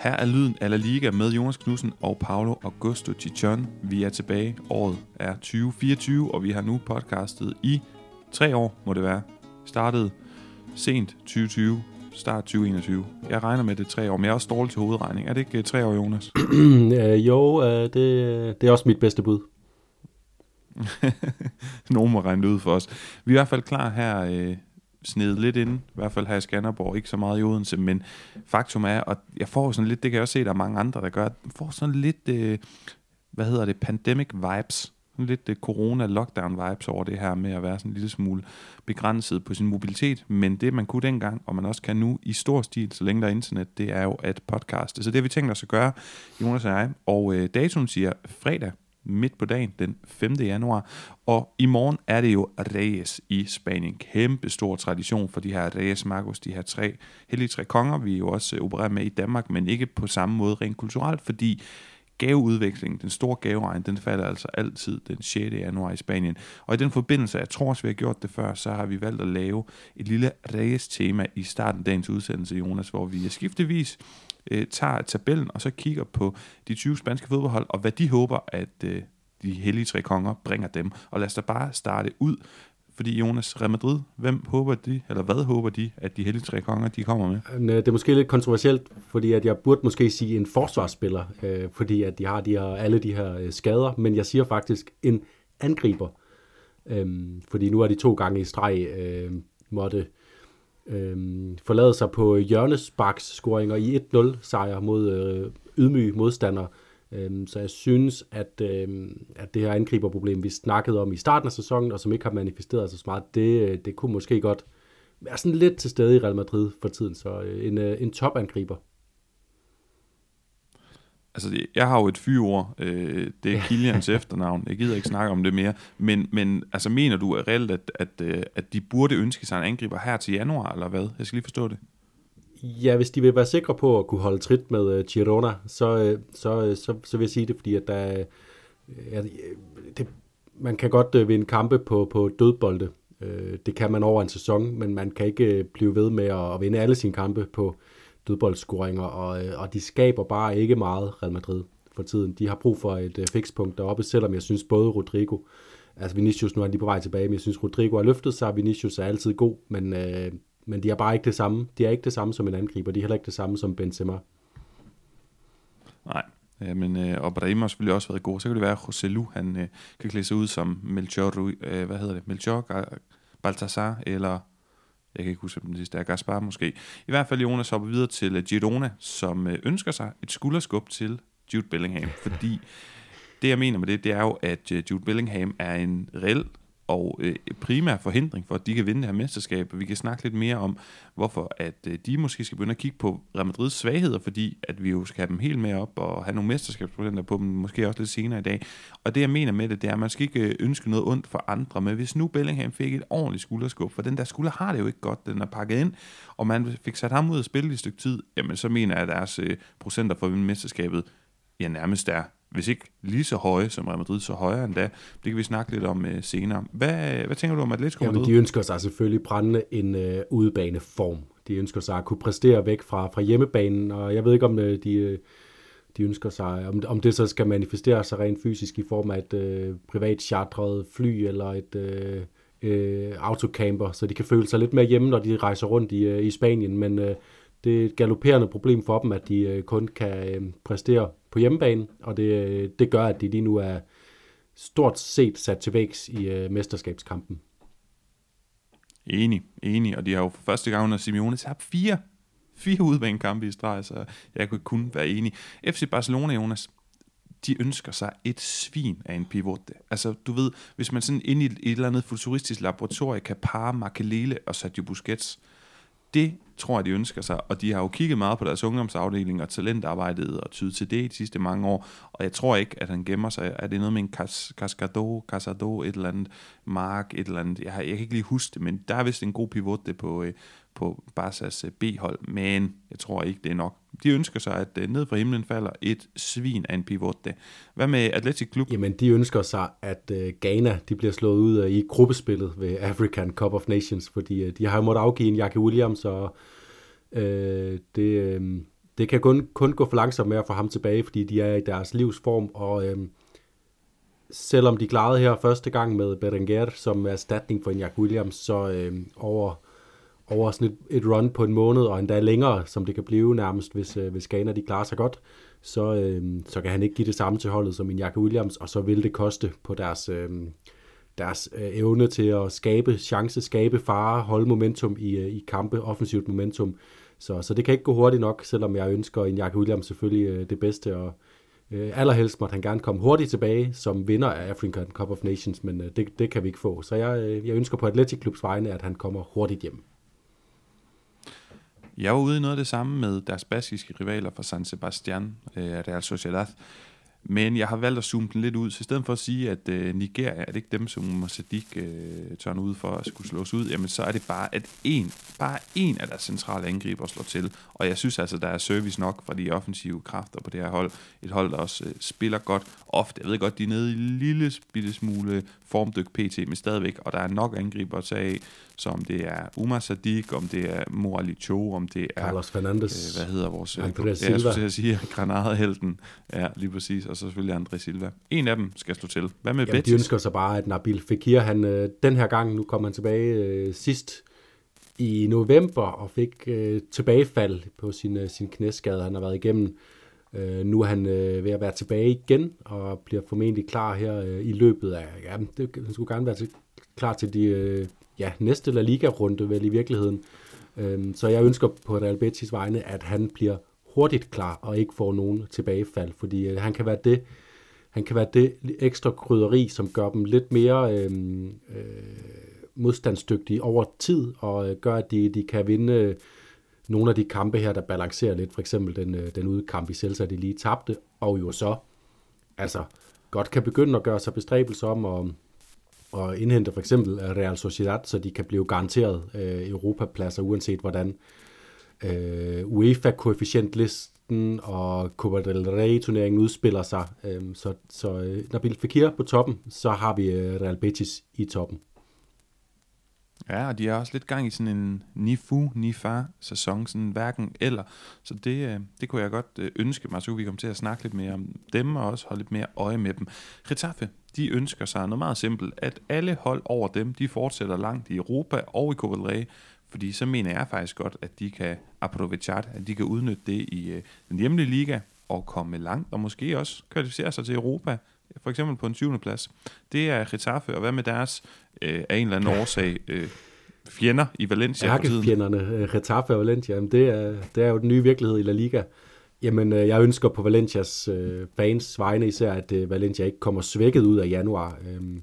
Her er lyden af La Liga med Jonas Knudsen og Paolo Augusto Chichon. Vi er tilbage. Året er 2024, og vi har nu podcastet i tre år, må det være. Startede sent 2020, start 2021. Jeg regner med det tre år, men jeg er også dårlig til hovedregning. Er det ikke øh, tre år, Jonas? øh, jo, øh, det, det er også mit bedste bud. Nogen må regne det ud for os. Vi er i hvert fald klar her øh, snedet lidt ind, i hvert fald her i Skanderborg, ikke så meget i Odense, men faktum er, og jeg får sådan lidt, det kan jeg også se, der er mange andre, der gør, jeg får sådan lidt, øh, hvad hedder det, pandemic vibes, lidt øh, corona-lockdown-vibes over det her med at være sådan en lille smule begrænset på sin mobilitet, men det man kunne dengang, og man også kan nu i stor stil, så længe der er internet, det er jo at podcaste. Så det har vi tænkt os at gøre, Jonas og jeg, og øh, datoen siger fredag midt på dagen, den 5. januar. Og i morgen er det jo Reyes i Spanien. Kæmpe stor tradition for de her Reyes Magos, de her tre hellige tre konger, vi jo også øh, opererer med i Danmark, men ikke på samme måde rent kulturelt, fordi gaveudvekslingen, den store gaveregn, den falder altså altid den 6. januar i Spanien. Og i den forbindelse, jeg tror også, vi har gjort det før, så har vi valgt at lave et lille Reyes-tema i starten af dagens udsendelse, Jonas, hvor vi skiftevis øh, tager tabellen og så kigger på de 20 spanske fodboldhold, og hvad de håber, at øh, de hellige tre konger bringer dem. Og lad os da bare starte ud, fordi Jonas, Real Madrid, hvem håber de, eller hvad håber de, at de hellige tre konger, de kommer med? Øh, det er måske lidt kontroversielt, fordi at jeg burde måske sige en forsvarsspiller, øh, fordi at de har de her, alle de her øh, skader, men jeg siger faktisk en angriber, øh, fordi nu er de to gange i streg øh, måtte øh, forlade sig på hjørnesparks-scoringer i 1-0 sejr mod øh, ydmyge modstandere. Øh, så jeg synes, at, øh, at det her angriberproblem, vi snakkede om i starten af sæsonen, og som ikke har manifesteret sig så meget, det, øh, det kunne måske godt være sådan lidt til stede i Real Madrid for tiden. Så øh, en, øh, en topangriber altså jeg har jo et fyreord, øh, det er Kilians efternavn, jeg gider ikke snakke om det mere, men, men altså mener du reelt, at, at, øh, at de burde ønske sig en angriber her til januar, eller hvad? Jeg skal lige forstå det. Ja, hvis de vil være sikre på at kunne holde trit med uh, Girona, så, uh, så, uh, så, så vil jeg sige det, fordi at der, uh, det, man kan godt uh, vinde kampe på, på dødbolde. Uh, det kan man over en sæson, men man kan ikke blive ved med at, at vinde alle sine kampe på, dødboldscoringer, og, øh, og de skaber bare ikke meget Real Madrid for tiden. De har brug for et øh, fikspunkt deroppe, selvom jeg synes både Rodrigo, altså Vinicius nu er lige på vej tilbage, men jeg synes Rodrigo har løftet sig, Vinicius er altid god, men, øh, men de er bare ikke det samme. De er ikke det samme som en angriber, de er heller ikke det samme som Benzema. Nej, Ja, men øh, og Brahim har selvfølgelig også været god. Så kan det være, at José Lu, han øh, kan klæde sig ud som Melchor, øh, hvad hedder det, Melchor Baltasar, eller jeg kan ikke huske, om den sidste er Gaspar måske. I hvert fald Jonas hopper videre til øh, Girona, som øh, ønsker sig et skulderskub til Jude Bellingham, fordi det jeg mener med det, det er jo, at øh, Jude Bellingham er en reel og øh, primær forhindring for, at de kan vinde det her mesterskab. Vi kan snakke lidt mere om, hvorfor at øh, de måske skal begynde at kigge på Real Madrids svagheder, fordi at vi jo skal have dem helt med op og have nogle mesterskabsprocenter på dem, måske også lidt senere i dag. Og det jeg mener med det, det er, at man skal ikke øh, ønske noget ondt for andre, men hvis nu Bellingham fik et ordentligt skulderskub, for den der skulder har det jo ikke godt, den er pakket ind, og man fik sat ham ud at spille i et stykke tid, jamen så mener jeg, at deres øh, procenter for at vinde mesterskabet ja, nærmest er hvis ikke lige så høje som Real Madrid, så højere endda. Det kan vi snakke lidt om uh, senere. Hvad, hvad tænker du om Atletico Madrid? Jamen, de ønsker sig selvfølgelig brændende en uh, udebaneform. De ønsker sig at kunne præstere væk fra, fra hjemmebanen, og jeg ved ikke, om uh, de, uh, de ønsker sig, om, om det så skal manifestere sig rent fysisk i form af et uh, privat chartret fly eller et uh, uh, autocamper, så de kan føle sig lidt mere hjemme, når de rejser rundt i, uh, i Spanien, men uh, det er et galopperende problem for dem, at de øh, kun kan øh, præstere på hjemmebane, og det, øh, det gør, at de lige nu er stort set sat til vægs i øh, mesterskabskampen. Enig, enig, og de har jo for første gang under Simeone tabt fire, fire udbanekampe i streg, så jeg kunne kun være enig. FC Barcelona, Jonas, de ønsker sig et svin af en pivot. Altså, du ved, hvis man sådan ind i et, et eller andet futuristisk laboratorie kan parre Makelele og Sergio Busquets, det tror jeg, de ønsker sig, og de har jo kigget meget på deres ungdomsafdeling og talentarbejdet og tydet til det de sidste mange år, og jeg tror ikke, at han gemmer sig. Er det noget med en Cas Cascado, Casado, et eller andet, Mark, et eller andet, jeg, har, jeg kan ikke lige huske det, men der er vist en god pivot det på, øh, på Barsas øh, B-hold, men jeg tror ikke, det er nok. De ønsker sig, at øh, ned fra himlen falder et svin af en pivote. Hvad med Atletic Club? Jamen, de ønsker sig, at øh, Ghana de bliver slået ud i gruppespillet ved African Cup of Nations, fordi de har måttet afgive en Jackie Williams, og øh, det, det kan kun, kun gå for langsomt med at få ham tilbage, fordi de er i deres livsform, og øh, selvom de klarede her første gang med Berenguer som erstatning for en Jack Williams, så øh, over, over sådan et, et run på en måned, og endda længere, som det kan blive nærmest, hvis, øh, hvis Ghana de klarer sig godt, så, øh, så kan han ikke give det samme til holdet som en Jakob Williams, og så vil det koste på deres, øh, deres øh, evne til at skabe chance, skabe fare, holde momentum i, øh, i kampe, offensivt momentum. Så, så det kan ikke gå hurtigt nok, selvom jeg ønsker en Jakob Williams selvfølgelig øh, det bedste, og øh, allerhelst måtte han gerne komme hurtigt tilbage som vinder af African Cup of Nations, men øh, det, det kan vi ikke få. Så jeg, øh, jeg ønsker på Athletic Clubs vegne, at han kommer hurtigt hjem. Jeg var ude i noget af det samme med deres baskiske rivaler fra San Sebastian, øh, Real Sociedad. Men jeg har valgt at zoome den lidt ud, så i stedet for at sige, at øh, Nigeria er det ikke dem, som Umar Sadiq øh, tørner ud for at skulle slås ud, jamen så er det bare, at en, bare en af deres centrale angriber slår til. Og jeg synes altså, der er service nok fra de offensive kræfter på det her hold. Et hold, der også øh, spiller godt ofte. Jeg ved godt, de er nede i en lille bitte smule formdyk PT, men stadigvæk. Og der er nok angriber at tage af, så om det er Umar Sadiq, om det er Morali Cho, om det er... Carlos Fernandes. Øh, hvad hedder vores... André Silva. Jeg skulle sige, Granada-helten. Ja, lige præcis. Og så selvfølgelig André Silva. En af dem skal slå til. Hvad med Ja, Betis? de ønsker sig bare, at Nabil Fekir, han øh, den her gang, nu kommer han tilbage øh, sidst i november, og fik øh, tilbagefald på sin, øh, sin knæskade, han har været igennem. Øh, nu er han øh, ved at være tilbage igen, og bliver formentlig klar her øh, i løbet af, ja, det, han skulle gerne være til, klar til de øh, ja, næste La Liga-runde, vel i virkeligheden. Øh, så jeg ønsker på Real Betis vegne, at han bliver hurtigt klar, og ikke får nogen tilbagefald, fordi øh, han kan være det, han kan være det ekstra krydderi, som gør dem lidt mere øh, øh, modstandsdygtige over tid, og øh, gør, at de, de kan vinde øh, nogle af de kampe her, der balancerer lidt. For eksempel den, øh, den udkamp i Celta, de lige tabte, og jo så altså, godt kan begynde at gøre sig bestræbelser om at, at indhente for eksempel Real Sociedad, så de kan blive garanteret øh, Europapladser, uanset hvordan øh, UEFA-koefficientlisten og Copa del Rey-turneringen udspiller sig. Øh, så så øh, Nabil Fekir på toppen, så har vi øh, Real Betis i toppen. Ja, og de har også lidt gang i sådan en nifu, nifa sæson, sådan hverken eller. Så det, øh, det kunne jeg godt øh, ønske mig, så vi komme til at snakke lidt mere om dem, og også holde lidt mere øje med dem. Getafe, de ønsker sig noget meget simpelt, at alle hold over dem, de fortsætter langt i Europa og i Copa del Rey, fordi så mener jeg faktisk godt, at de kan aprovechar, at de kan udnytte det i øh, den hjemlige liga, og komme langt, og måske også kvalificere sig til Europa, for eksempel på en 20. plads. Det er Getafe, og hvad med deres øh, af en eller anden årsag øh, fjender i Valencia? Ærkefjenderne, øh, Getafe og Valencia, jamen det, er, det er jo den nye virkelighed i La Liga. Jamen, øh, jeg ønsker på Valencias øh, fans vegne især, at øh, Valencia ikke kommer svækket ud af januar. Øhm,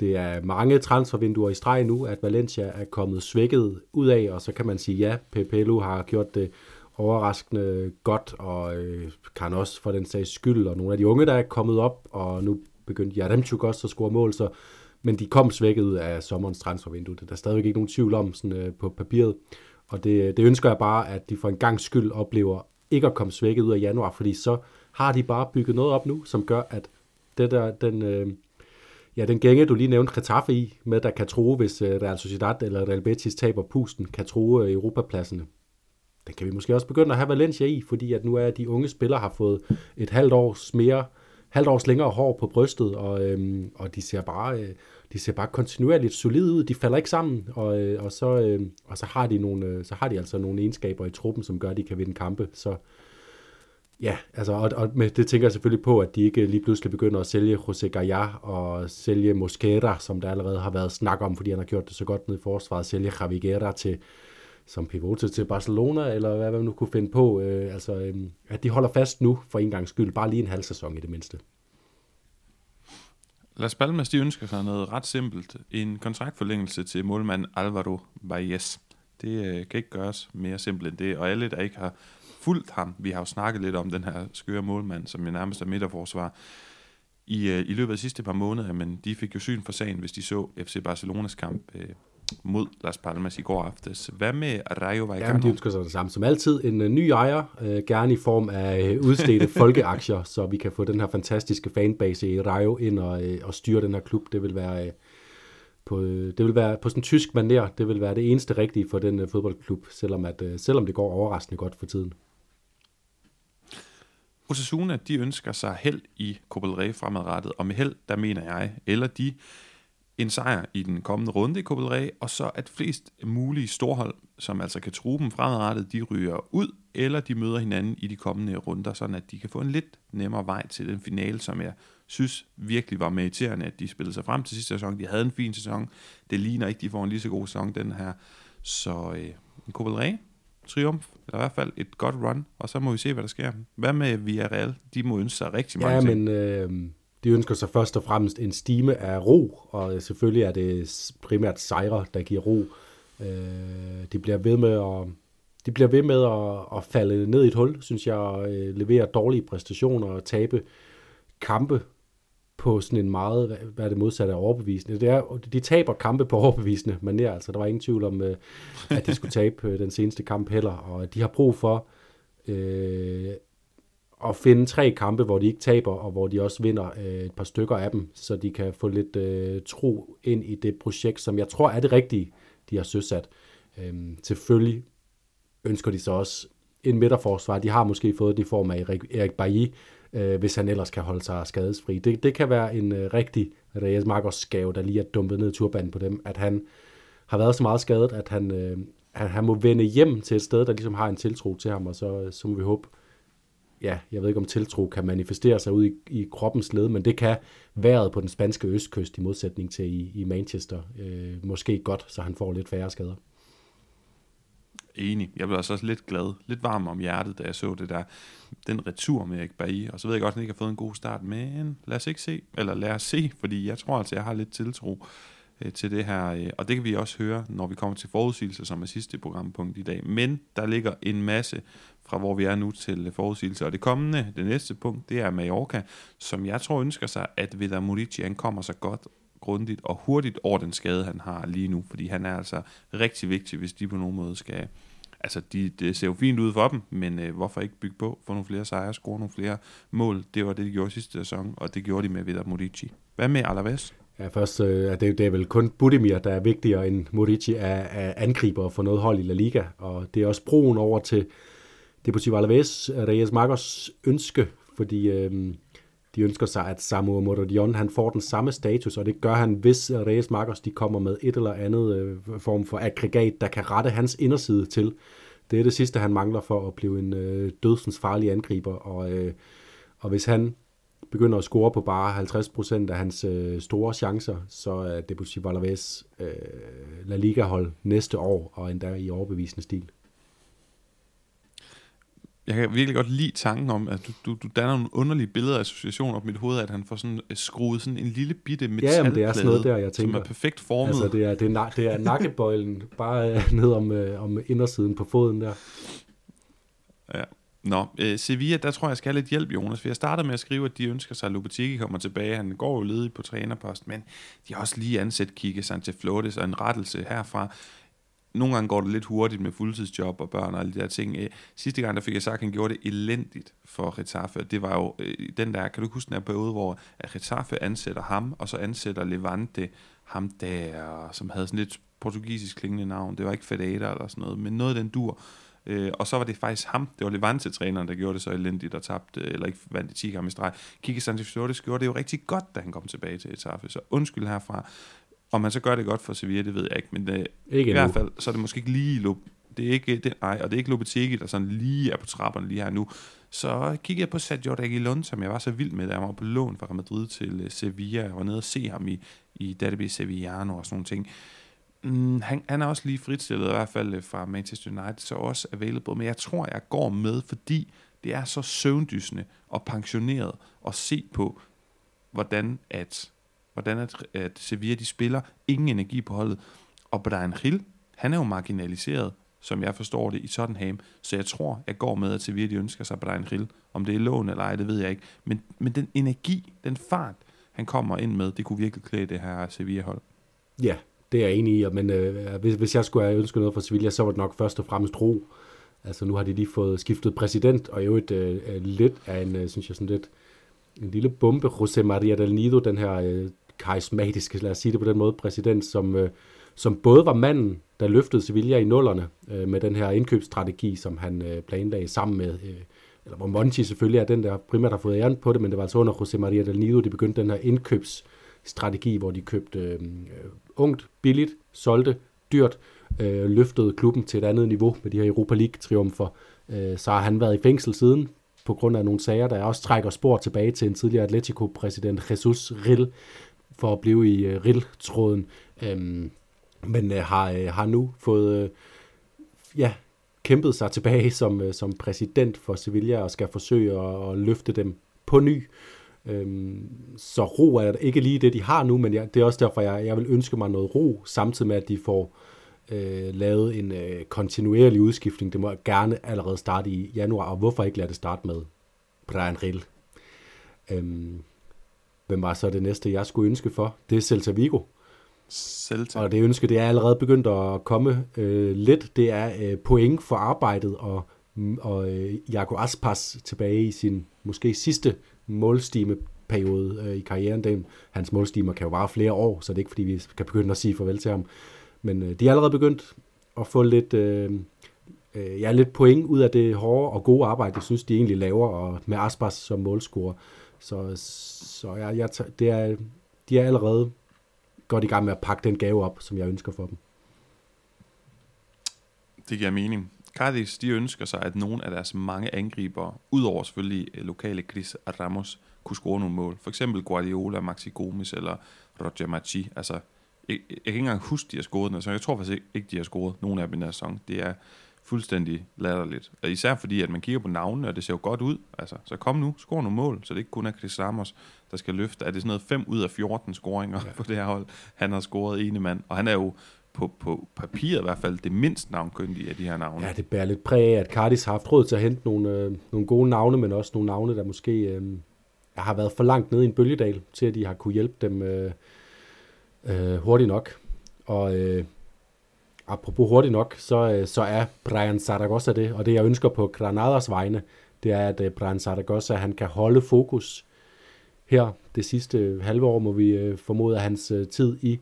det er mange transfervinduer i streg nu, at Valencia er kommet svækket ud af, og så kan man sige, ja, Pepelu har gjort det overraskende godt, og øh, kan også for den sags skyld, og nogle af de unge, der er kommet op, og nu begyndte Jaremchuk også at score mål, så, men de kom svækket ud af sommerens transfervindue. Det er der stadigvæk ikke nogen tvivl om sådan, øh, på papiret, og det, det ønsker jeg bare, at de for en gang skyld oplever ikke at komme svækket ud af januar, fordi så har de bare bygget noget op nu, som gør, at det der, den, øh, ja, den gænge, du lige nævnte Getafe i, med der kan tro, hvis øh, Real Sociedad eller Real Betis taber pusten, kan tro øh, Europapladserne. Den kan vi måske også begynde at have Valencia i, fordi at nu er de unge spillere har fået et halvt års mere, halvt års længere hår på brystet, og, øhm, og de ser bare, øh, de ser bare kontinuerligt solide ud. De falder ikke sammen, og, øh, og, så, øh, og så, har de nogle, øh, så har de altså nogle egenskaber i truppen, som gør, at de kan vinde kampe. Så ja, altså, og, og med, det tænker jeg selvfølgelig på, at de ikke lige pludselig begynder at sælge José Gaya og sælge Mosquera, som der allerede har været snak om, fordi han har gjort det så godt ned i forsvaret, sælge Javier til, som pivot til Barcelona, eller hvad man nu kunne finde på. Øh, altså, øh, at de holder fast nu, for en gang skyld, bare lige en halv sæson i det mindste. Las Palmas, de ønsker sig noget ret simpelt. En kontraktforlængelse til målmand Alvaro Valles. Det øh, kan ikke gøres mere simpelt end det, og alle, der ikke har fulgt ham, vi har jo snakket lidt om den her skøre målmand, som jo nærmest er midterforsvar, i, øh, i løbet af de sidste par måneder, men de fik jo syn for sagen, hvis de så FC Barcelonas kamp øh, mod Las Palmas i går aftes. Hvad med Rayo Vallecano? Jamen, de ønsker sig det samme som altid. En uh, ny ejer, uh, gerne i form af uh, udstedte folkeaktier, så vi kan få den her fantastiske fanbase i Rayo ind og, uh, og styre den her klub. Det vil være... Uh, på, det vil være på sådan tysk manér, det vil være det eneste rigtige for den uh, fodboldklub, selvom, at, uh, selvom det går overraskende godt for tiden. Osasuna, de ønsker sig held i Copa del Rey fremadrettet, og med held, der mener jeg, eller de en sejr i den kommende runde i Copa del Rey, og så at flest mulige storhold, som altså kan true dem fremadrettet, de ryger ud, eller de møder hinanden i de kommende runder, sådan at de kan få en lidt nemmere vej til den finale, som jeg synes virkelig var meriterende, at de spillede sig frem til sidste sæson. De havde en fin sæson. Det ligner ikke, de får en lige så god sæson, den her. Så øh, en Copa del Rey, triumf, eller i hvert fald et godt run, og så må vi se, hvad der sker. Hvad med Villarreal? De må ønske sig rigtig mange ja, ting. men øh, de ønsker sig først og fremmest en stime af ro, og selvfølgelig er det primært sejre, der giver ro. Øh, de bliver ved med at de bliver ved med at, at falde ned i et hul, synes jeg, og øh, levere dårlige præstationer og tabe kampe på sådan en meget, hvad, er det modsatte af overbevisende. Det er, de taber kampe på overbevisende manier, altså der var ingen tvivl om, øh, at de skulle tabe øh, den seneste kamp heller, og de har brug for øh, at finde tre kampe, hvor de ikke taber, og hvor de også vinder øh, et par stykker af dem, så de kan få lidt øh, tro ind i det projekt, som jeg tror er det rigtige, de har søsat. Øh, selvfølgelig ønsker de så også en midterforsvar. De har måske fået det i form af Erik, Erik Bailly, øh, hvis han ellers kan holde sig skadesfri. Det, det kan være en øh, rigtig Reyes Marcos gave, der lige er dumpet ned i turbanen på dem, at han har været så meget skadet, at han, øh, han, han må vende hjem til et sted, der ligesom har en tiltro til ham, og så, øh, så må vi håbe, ja, jeg ved ikke om tiltro kan manifestere sig ud i, i kroppens led, men det kan været på den spanske østkyst i modsætning til i, i Manchester. Øh, måske godt, så han får lidt færre skader. Enig. Jeg blev altså også lidt glad, lidt varm om hjertet, da jeg så det der, den retur med Erik Bailly. Og så ved jeg godt, at han ikke har fået en god start, men lad os ikke se, eller lad os se, fordi jeg tror altså, jeg har lidt tiltro øh, til det her, øh, og det kan vi også høre, når vi kommer til forudsigelser, som er sidste programpunkt i dag. Men der ligger en masse fra hvor vi er nu til øh, forudsigelser. Og det kommende, det næste punkt, det er Mallorca, som jeg tror ønsker sig, at Vidar Murici ankommer så godt grundigt og hurtigt over den skade, han har lige nu, fordi han er altså rigtig vigtig, hvis de på nogen måde skal... Altså, de, det ser jo fint ud for dem, men øh, hvorfor ikke bygge på, få nogle flere sejre, score nogle flere mål? Det var det, de gjorde sidste sæson, og det gjorde de med Vedder Modici. Hvad med Alaves? Ja, først øh, det, det er vel kun Budimir, der er vigtigere end Modici af, af angriber for noget hold i La Liga, og det er også broen over til Deportivo Alaves, Reyes Magos ønske, fordi øh, de ønsker sig, at Samu Morodion han får den samme status, og det gør han, hvis Reyes Marcos de kommer med et eller andet øh, form for aggregat, der kan rette hans inderside til. Det er det sidste, han mangler for at blive en øh, dødsens farlig angriber, og, øh, og hvis han begynder at score på bare 50% af hans øh, store chancer, så er Debussy Valavés øh, La Liga-hold næste år, og endda i overbevisende stil jeg kan virkelig godt lide tanken om, at du, du, du danner nogle underlige billeder og associationer op i mit hoved, at han får sådan uh, skruet sådan en lille bitte metalplade, ja, det er sådan noget der, jeg tænker. som er perfekt formet. Altså, det er, det er, det er nakkebøjlen, bare uh, ned om, uh, om indersiden på foden der. Ja. Nå, uh, Sevilla, der tror jeg, jeg skal have lidt hjælp, Jonas, for jeg startede med at skrive, at de ønsker sig, at Lopetegui kommer tilbage. Han går jo ledig på trænerpost, men de har også lige ansat Kike Sanchez Flores og en rettelse herfra nogle gange går det lidt hurtigt med fuldtidsjob og børn og alle de der ting. Øh, sidste gang, der fik jeg sagt, at han gjorde det elendigt for Retaffe. Det var jo øh, den der, kan du huske den der periode, hvor Retaffe ansætter ham, og så ansætter Levante ham der, som havde sådan lidt portugisisk klingende navn. Det var ikke Fedata eller sådan noget, men noget af den dur. Øh, og så var det faktisk ham, det var Levante-træneren, der gjorde det så elendigt og tabte, eller ikke vandt det 10 kampe i streg. Kike Sanchez gjorde det jo rigtig godt, da han kom tilbage til Etaffe, så undskyld herfra. Om man så gør det godt for Sevilla, det ved jeg ikke, men det, øh, ikke i hvert fald, så er det måske ikke lige det er ikke, det, nej, og det er ikke Lopetegui, der sådan lige er på trapperne lige her nu. Så kiggede jeg på Sergio Reguilon, som jeg var så vild med, da jeg var på lån fra Madrid til uh, Sevilla. Jeg var nede og se ham i, i Derby Sevillano og sådan nogle ting. Mm, han, han er også lige fritstillet, i hvert fald øh, fra Manchester United, så også available. Men jeg tror, jeg går med, fordi det er så søvndysende og pensioneret at se på, hvordan at hvordan at, at Sevilla de spiller, ingen energi på holdet. Og Brian Hill, han er jo marginaliseret, som jeg forstår det, i Tottenham. Så jeg tror, jeg går med, at Sevilla de ønsker sig Brian Hill. Om det er lån eller ej, det ved jeg ikke. Men, men den energi, den fart, han kommer ind med, det kunne virkelig klæde det her Sevilla-hold. Ja, det er jeg enig i, men øh, hvis, hvis jeg skulle have ønsket noget fra Sevilla, så var det nok først og fremmest ro. Altså nu har de lige fået skiftet præsident, og jo et øh, øh, lidt af en, øh, synes jeg sådan lidt, en lille bombe, José María del Nido, den her øh, karismatiske, lad os sige det på den måde, præsident, som, øh, som både var manden, der løftede Sevilla i nullerne øh, med den her indkøbsstrategi, som han øh, planlagde sammen med øh, eller hvor Monchi selvfølgelig er den, der primært har fået æren på det, men det var altså under José María del Nido, de begyndte den her indkøbsstrategi, hvor de købte øh, ungt, billigt, solgte, dyrt, øh, løftede klubben til et andet niveau med de her Europa League-triumfer. Øh, så har han været i fængsel siden, på grund af nogle sager, der også trækker spor tilbage til en tidligere Atletico-præsident Jesus Rill, for at blive i øh, rilltråden, Øhm, men øh, har, øh, har nu fået øh, ja, kæmpet sig tilbage som, øh, som præsident for Sevilla og skal forsøge at, at løfte dem på ny. Øhm, så ro er ikke lige det, de har nu, men jeg, det er også derfor, jeg, jeg vil ønske mig noget ro, samtidig med, at de får øh, lavet en øh, kontinuerlig udskiftning. Det må gerne allerede starte i januar, og hvorfor ikke lade det starte med Brian Rill? Øhm, hvem var så det næste, jeg skulle ønske for? Det er Celta Vigo. Celta. Og det ønske, det er allerede begyndt at komme øh, lidt. Det er øh, point for arbejdet, og, og øh, Jago Aspas tilbage i sin måske sidste målstimeperiode øh, i karrieren. Den, hans målstimer kan jo vare flere år, så det er ikke fordi, vi skal begynde at sige farvel til ham. Men øh, de er allerede begyndt at få lidt, øh, øh, ja, lidt point ud af det hårde og gode arbejde, jeg synes, de egentlig laver, og med Aspas som målscorer. Så, så jeg, jeg, det er, de er allerede godt i gang med at pakke den gave op, som jeg ønsker for dem. Det giver mening. Cardis, de ønsker sig, at nogle af deres mange angribere, udover selvfølgelig eh, lokale Chris Ramos, kunne score nogle mål. For eksempel Guardiola, Maxi Gomes eller Roger Machi. Altså, jeg, jeg kan ikke engang huske, de har scoret den, så jeg tror faktisk ikke, de har scoret nogen af dem i den her sæson. Det er fuldstændig latterligt. Og især fordi, at man kigger på navnene, og det ser jo godt ud. Altså, så kom nu, score nogle mål, så det ikke kun er Chris Ramos, der skal løfte. Er det sådan noget 5 ud af 14 scoringer ja. på det her hold? Han har scoret ene mand, og han er jo på, på papiret i hvert fald det mindst navnkyndige af de her navne. Ja, det bærer lidt præg af, at Cardis har haft råd til at hente nogle, øh, nogle gode navne, men også nogle navne, der måske øh, har været for langt nede i en bølgedal, til at de har kunne hjælpe dem øh, øh, hurtigt nok. Og øh, apropos hurtigt nok, så, øh, så er Brian Zaragoza det, og det jeg ønsker på Granadas vegne, det er, at øh, Brian Zaragoza, han kan holde fokus. Her det sidste halve år, må vi øh, formode af hans tid i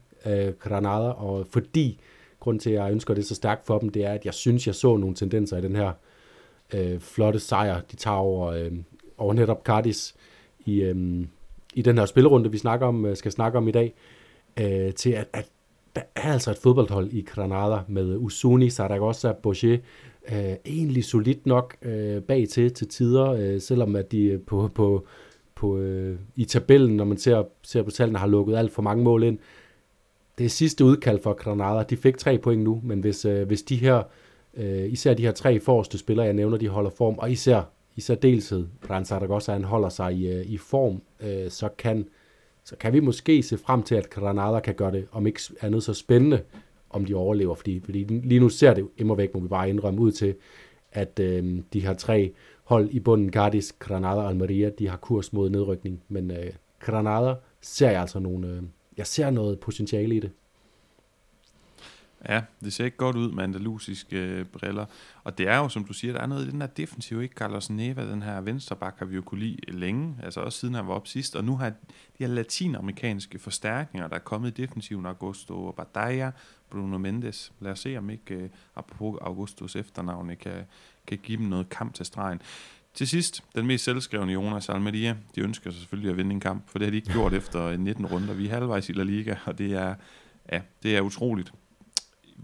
Granada, og fordi grund til, at jeg ønsker det så stærkt for dem, det er, at jeg synes, jeg så nogle tendenser i den her øh, flotte sejr, de tager over, øh, over netop Cardis i, øh, i den her spillerunde, vi snakker om, skal snakke om i dag, øh, til at, at der er altså et fodboldhold i Granada med Usuni, Saragossa, Boche, øh, egentlig solidt nok øh, bag til til tider, øh, selvom at de øh, på, på, på, øh, i tabellen, når man ser, ser på tallene, har lukket alt for mange mål ind. Det er sidste udkald for Granada. De fik tre point nu, men hvis, øh, hvis de her, øh, især de her tre forreste spillere, jeg nævner, de holder form, og især i særdeleshed, Brian Saragossa, han holder sig i, øh, i form, øh, så kan så kan vi måske se frem til, at Granada kan gøre det, om ikke andet så spændende, om de overlever. Fordi, fordi lige nu ser det immer væk, må vi bare indrømme ud til, at øh, de her tre hold i bunden, Cardis, Granada og Almeria, de har kurs mod nedrykning. Men øh, Granada ser jeg altså nogle, øh, jeg ser noget potentiale i det. Ja, det ser ikke godt ud med andalusiske øh, briller. Og det er jo, som du siger, der er noget i den her defensiv, ikke? Carlos Neva, den her venstreback, har vi jo kunne lide længe, altså også siden han var op sidst. Og nu har de her latinamerikanske forstærkninger, der er kommet i defensiven, Augusto Badaya, Bruno Mendes. Lad os se, om ikke, øh, apropos Augustos efternavn, kan, kan give dem noget kamp til stregen. Til sidst, den mest selvskrevne Jonas Almeria. De ønsker sig selvfølgelig at vinde en kamp, for det har de ikke gjort efter 19 runder. Vi er halvvejs i La Liga, og det er, ja, det er utroligt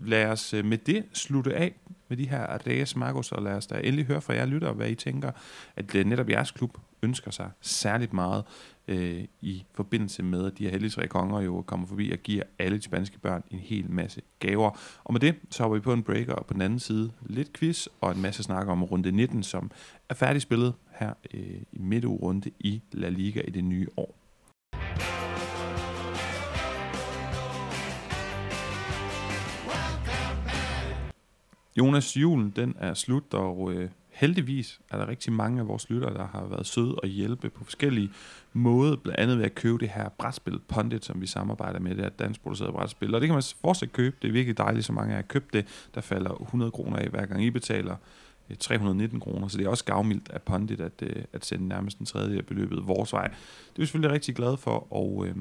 lad os øh, med det slutte af med de her Reyes Magos, og lad os da endelig høre fra jer lytter, hvad I tænker, at det netop jeres klub ønsker sig særligt meget øh, i forbindelse med, at de her heldige tre konger jo kommer forbi og giver alle de spanske børn en hel masse gaver. Og med det, så hopper vi på en breaker, og på den anden side lidt quiz og en masse snak om runde 19, som er færdigspillet her øh, i midtugrunde i La Liga i det nye år. Jonas, julen den er slut, og øh, heldigvis er der rigtig mange af vores lyttere, der har været søde og hjælpe på forskellige måder, blandt andet ved at købe det her brætspil Pondit, som vi samarbejder med, det er dansk produceret brætspil, og det kan man fortsat købe, det er virkelig dejligt, så mange har købt det, der falder 100 kroner af, hver gang I betaler øh, 319 kroner, så det er også gavmildt af Pondit at, øh, at sende nærmest en tredje af beløbet vores vej. Det er vi selvfølgelig rigtig glade for, og øh,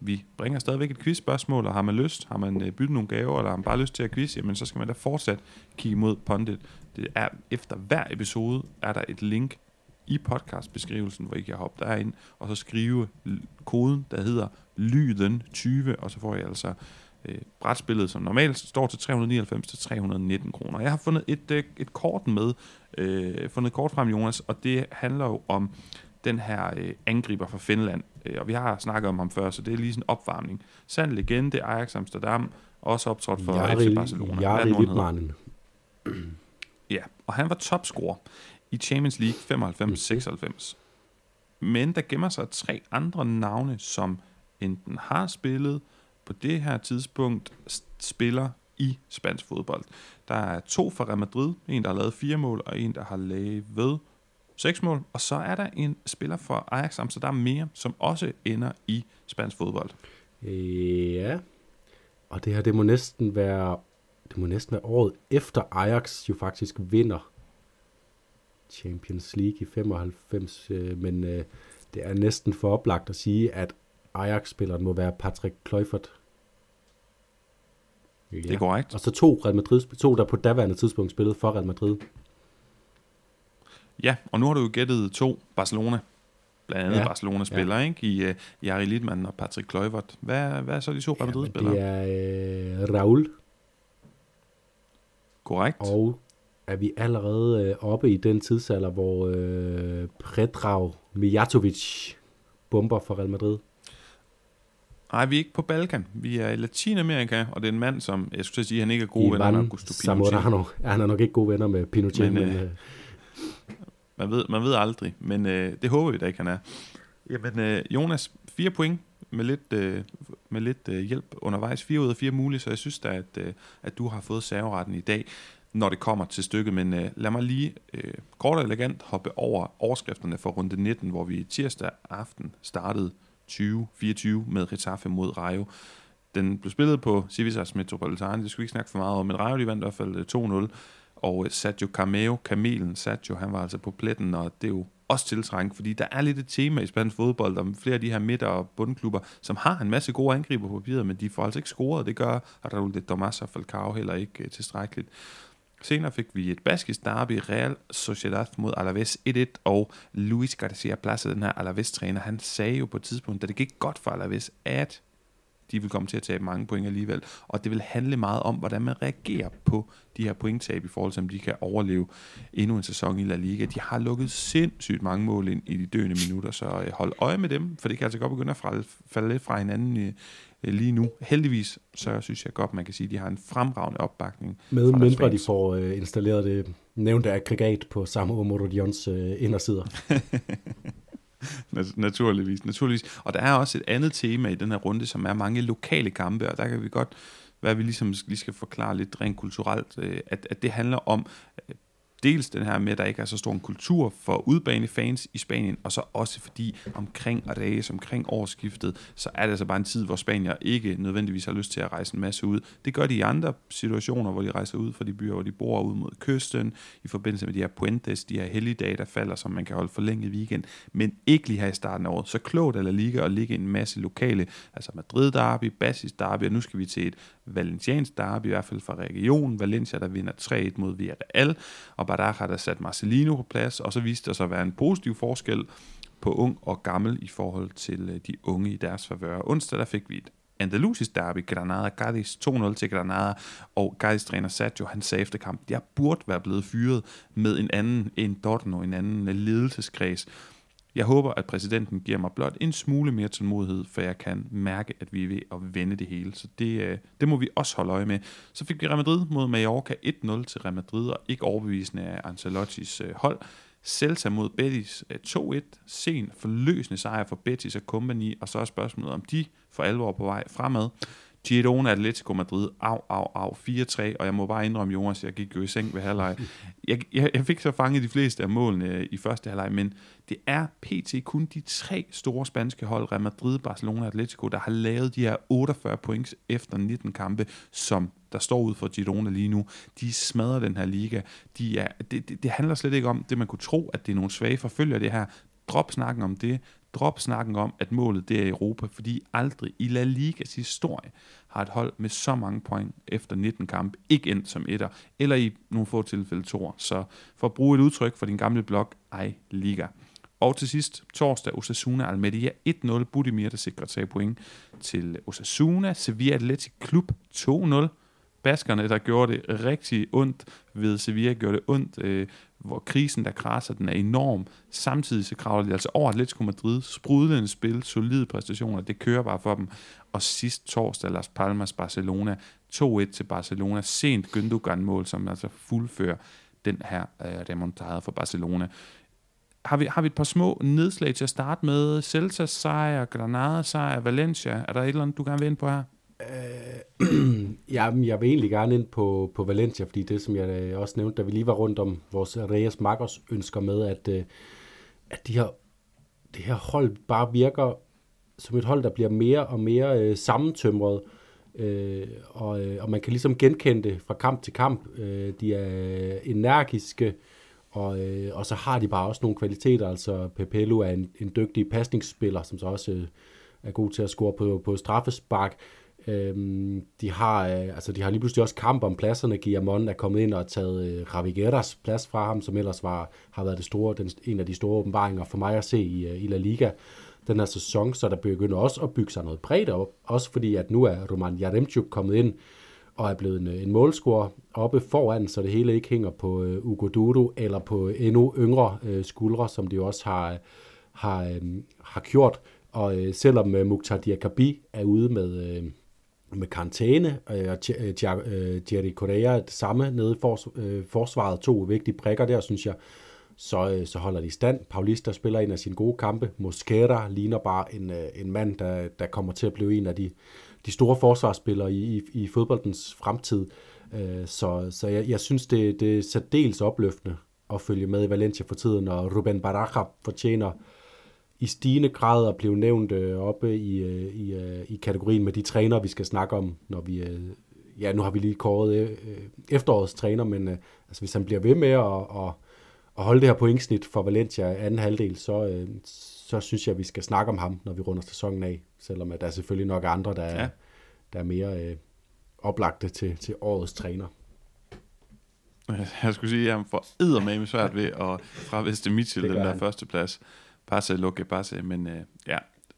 vi bringer stadigvæk et quizspørgsmål, og har man lyst, har man øh, byttet nogle gaver, eller har man bare lyst til at quiz, jamen så skal man da fortsat kigge mod Pondit. Det er efter hver episode, er der et link i podcastbeskrivelsen, hvor I kan hoppe derind, og så skrive koden, der hedder lyden20, og så får I altså øh, brætspillet, som normalt står til 399 til 319 kroner. Jeg har fundet et, øh, et kort med, øh, fundet et kort frem, Jonas, og det handler jo om den her øh, angriber fra Finland. Øh, og vi har snakket om ham før, så det er lige sådan en opvarmning. Sand legende, Ajax Amsterdam, også optrådt for Jari, FC Barcelona. Jari Littmanen. Ja, og han var topscorer i Champions League 95-96. Men der gemmer sig tre andre navne, som enten har spillet på det her tidspunkt, spiller i spansk fodbold. Der er to fra Real Madrid, en der har lavet fire mål, og en der har lavet seks mål. Og så er der en spiller fra Ajax Amsterdam mere, som også ender i spansk fodbold. Ja, og det her, det må næsten være, det må næsten være året efter Ajax jo faktisk vinder Champions League i 95, øh, men øh, det er næsten for oplagt at sige, at Ajax-spilleren må være Patrick Kluivert. Ja. Det er korrekt. Og så to, Real Madrid, to, der på daværende tidspunkt spillede for Real Madrid. Ja, og nu har du jo gættet to Barcelona, blandt andet ja. Barcelona-spillere, ja. ikke? I uh, Jari Lidman og Patrick Kluivert. Hvad, hvad er så de to Real Madrid-spillere? det er uh, Raul. Korrekt. Og er vi allerede uh, oppe i den tidsalder, hvor uh, Predrag Mijatovic bomber for Real Madrid? Nej, vi er ikke på Balkan. Vi er i Latinamerika, og det er en mand, som, jeg skulle sige, han ikke er gode venner med Augusto Pinochet. Zamorano. Ja, han er nok ikke gode venner med Pinochet, men... men øh, man, ved, man ved aldrig, men øh, det håber vi da ikke, han er. Jamen, øh, Jonas, fire point med lidt, øh, med lidt øh, hjælp undervejs. Fire ud af fire mulige, så jeg synes da, at, øh, at du har fået serveretten i dag, når det kommer til stykket. Men øh, lad mig lige øh, kort og elegant hoppe over overskrifterne for runde 19, hvor vi tirsdag aften startede 2024 med Retafe mod Rayo. Den blev spillet på Civisas Metropolitane, det skal vi ikke snakke for meget om, men Rayo de vandt i hvert fald øh, 2-0, og øh, Sergio Cameo, kamelen Sergio, han var altså på pletten, og det er jo også tiltrængt, fordi der er lidt et tema i spansk fodbold om flere af de her midter- og bundklubber, som har en masse gode angriber på papiret, men de får altså ikke scoret, det gør Raul de Tomas og Falcao heller ikke øh, tilstrækkeligt. Senere fik vi et baskisk derby, Real Sociedad mod Alaves 1-1, og Luis Garcia Plaza, den her Alaves-træner, han sagde jo på et tidspunkt, da det gik godt for Alaves, at de vil komme til at tabe mange point alligevel. Og det vil handle meget om, hvordan man reagerer på de her pointtab i forhold til, om de kan overleve endnu en sæson i La Liga. De har lukket sindssygt mange mål ind i de døende minutter, så øh, hold øje med dem, for det kan altså godt begynde at falde lidt fra hinanden øh, lige nu. Heldigvis, så synes jeg godt, man kan sige, at de har en fremragende opbakning. Med mindre de får installeret det nævnte aggregat på samme Omorodions uh, indersider. naturligvis, naturligvis. Og der er også et andet tema i den her runde, som er mange lokale kampe, og der kan vi godt, hvad vi ligesom lige skal forklare lidt rent kulturelt, øh, at, at det handler om dels den her med, at der ikke er så stor en kultur for udbanefans i Spanien, og så også fordi omkring Reyes, omkring årsskiftet, så er det altså bare en tid, hvor Spanier ikke nødvendigvis har lyst til at rejse en masse ud. Det gør de i andre situationer, hvor de rejser ud fra de byer, hvor de bor ud mod kysten, i forbindelse med de her puentes, de her helligdage, der falder, som man kan holde forlænget weekend, men ikke lige her i starten af året. Så klogt er La Liga at ligge en masse lokale, altså Madrid derby, Basis derby, og nu skal vi til et Valencians derby, i hvert fald fra regionen, Valencia, der vinder 3-1 mod Villarreal, og Baraja, der satte Marcelino på plads, og så viste der sig at være en positiv forskel på ung og gammel i forhold til øh, de unge i deres favør. Onsdag der fik vi et Andalusisk derby, Granada Cadiz 2-0 til Granada, og Cadiz træner Sergio, han sagde efter kampen, jeg burde være blevet fyret med en anden, en Dortmund, en anden ledelseskreds. Jeg håber, at præsidenten giver mig blot en smule mere tålmodighed, for jeg kan mærke, at vi er ved at vende det hele. Så det, øh, det må vi også holde øje med. Så fik vi Real Madrid mod Mallorca 1-0 til Real Madrid, og ikke overbevisende af Ancelottis øh, hold. Celta mod Betis øh, 2-1. Sen forløsende sejr for Betis og company, og så er spørgsmålet, om de for alvor på vej fremad. Girona Atletico Madrid, af, af, af, 4-3, og jeg må bare indrømme, Jonas, jeg gik jo i seng ved halvleg. Jeg, jeg, jeg fik så fanget de fleste af målene øh, i første halvleg, men det er pt. kun de tre store spanske hold, Real Madrid, Barcelona og Atletico, der har lavet de her 48 points efter 19 kampe, som der står ud for Girona lige nu. De smadrer den her liga. De er, det, det, det handler slet ikke om det, man kunne tro, at det er nogle svage forfølger det her. Drop snakken om det. Drop snakken om, at målet det er Europa, fordi aldrig i La Ligas historie har et hold med så mange point efter 19 kamp ikke endt som etter, eller i nogle få tilfælde toer. Så for at bruge et udtryk for din gamle blog, ej Liga. Og til sidst, torsdag, Osasuna Almeria 1-0. Budimir, der sikrer 3 point til Osasuna. Sevilla Athletic Klub 2-0. Baskerne, der gjorde det rigtig ondt ved Sevilla, gjorde det ondt, øh, hvor krisen, der krasser, den er enorm. Samtidig så kravler de altså over Atletico Madrid. Sprudlende spil, solide præstationer, det kører bare for dem. Og sidst torsdag, Las Palmas Barcelona 2-1 til Barcelona. Sent Gündogan-mål, som altså fuldfører den her øh, remontade for Barcelona har vi, har vi et par små nedslag til at starte med? Celta sejr, Granada sejr, Valencia. Er der et eller andet, du gerne vil ind på her? Øh, ja, jeg vil egentlig gerne ind på, på Valencia, fordi det, som jeg øh, også nævnte, da vi lige var rundt om vores Reyes Magos ønsker med, at, øh, at de her, det her hold bare virker som et hold, der bliver mere og mere øh, sammentømret, øh, og, øh, og man kan ligesom genkende det fra kamp til kamp. Øh, de er energiske, og, øh, og så har de bare også nogle kvaliteter. Altså Pepelu er en, en dygtig pasningsspiller, som så også øh, er god til at score på, på straffespark. Øhm, de, har, øh, altså, de har lige pludselig også kamp om pladserne. Guillermon er kommet ind og taget øh, Ravigueras plads fra ham, som ellers var, har været det store, den, en af de store åbenbaringer for mig at se i, øh, i La Liga den her sæson, så der begynder også at bygge sig noget bredt op. Også fordi, at nu er Roman Jaremchuk kommet ind, og er blevet en, øh, en målscorer oppe foran, så det hele ikke hænger på øh, Ugo Dodo eller på endnu yngre øh, skuldre, som de også har, har, øh, har gjort. Og øh, selvom øh, Mukhtar Diakabi er ude med, øh, med karantæne, øh, og øh, Thierry Correa det samme nede i forsvaret, to vigtige prikker der, synes jeg, så, øh, så holder de stand. Paulista spiller en af sine gode kampe. Mosquera ligner bare en, øh, en mand, der, der kommer til at blive en af de de store forsvarsspillere i, i, i fodboldens fremtid. Øh, så så jeg, jeg synes, det, det er særdeles opløftende at følge med i Valencia for tiden, og Ruben Baraja fortjener i stigende grad at blive nævnt oppe i, i, i kategorien med de trænere, vi skal snakke om, når vi... Ja, nu har vi lige kåret efterårets træner, men altså, hvis han bliver ved med at, at, at holde det her pointsnit for Valencia anden halvdel, så, så synes jeg, at vi skal snakke om ham, når vi runder sæsonen af. Selvom at der er selvfølgelig nok andre, der er, ja. der er mere øh, oplagte til, til årets træner. Jeg skulle sige, at han får med svært ved at fraveste Mitchell den der han. første plads. Passe, lukke, passe. Men øh,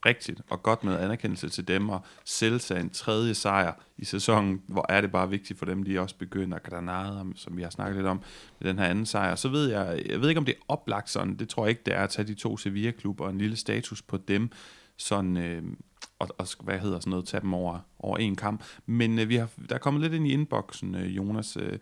rigtigt og godt med anerkendelse til dem, og Celta en tredje sejr i sæsonen, hvor er det bare vigtigt for dem, de også begynder Granada, som vi har snakket lidt om, med den her anden sejr. Så ved jeg, jeg ved ikke, om det er oplagt sådan, det tror jeg ikke, det er at tage de to Sevilla-klubber og en lille status på dem, sådan, øh, og, og, hvad hedder sådan noget, tage dem over, over en kamp. Men øh, vi har, der er kommet lidt ind i inboxen, øh, Jonas. Øh,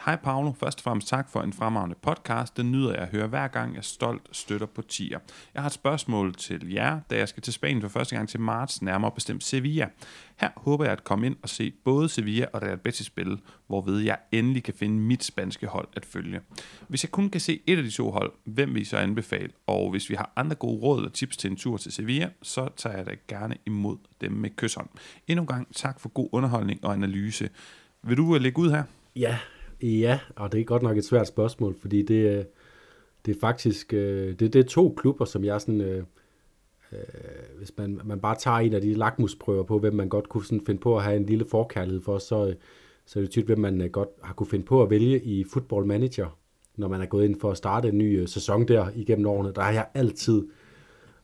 Hej Paolo, først og fremmest tak for en fremragende podcast. Den nyder jeg at høre hver gang, jeg stolt støtter på tier. Jeg har et spørgsmål til jer, da jeg skal til Spanien for første gang til marts, nærmere bestemt Sevilla. Her håber jeg at komme ind og se både Sevilla og Real Betis spille, hvorved jeg endelig kan finde mit spanske hold at følge. Hvis jeg kun kan se et af de to hold, hvem vil I så anbefale? Og hvis vi har andre gode råd og tips til en tur til Sevilla, så tager jeg da gerne imod dem med kysshånd. Endnu en gang tak for god underholdning og analyse. Vil du øh, lægge ud her? Ja, Ja, og det er godt nok et svært spørgsmål, fordi det, øh, det er faktisk øh, det, det er to klubber, som jeg sådan, øh, øh, hvis man, man bare tager en af de lakmusprøver på, hvem man godt kunne sådan finde på at have en lille forkærlighed for, så, så er det tydeligt, hvem man godt har kunne finde på at vælge i Football Manager, når man er gået ind for at starte en ny sæson der igennem årene. Der har jeg altid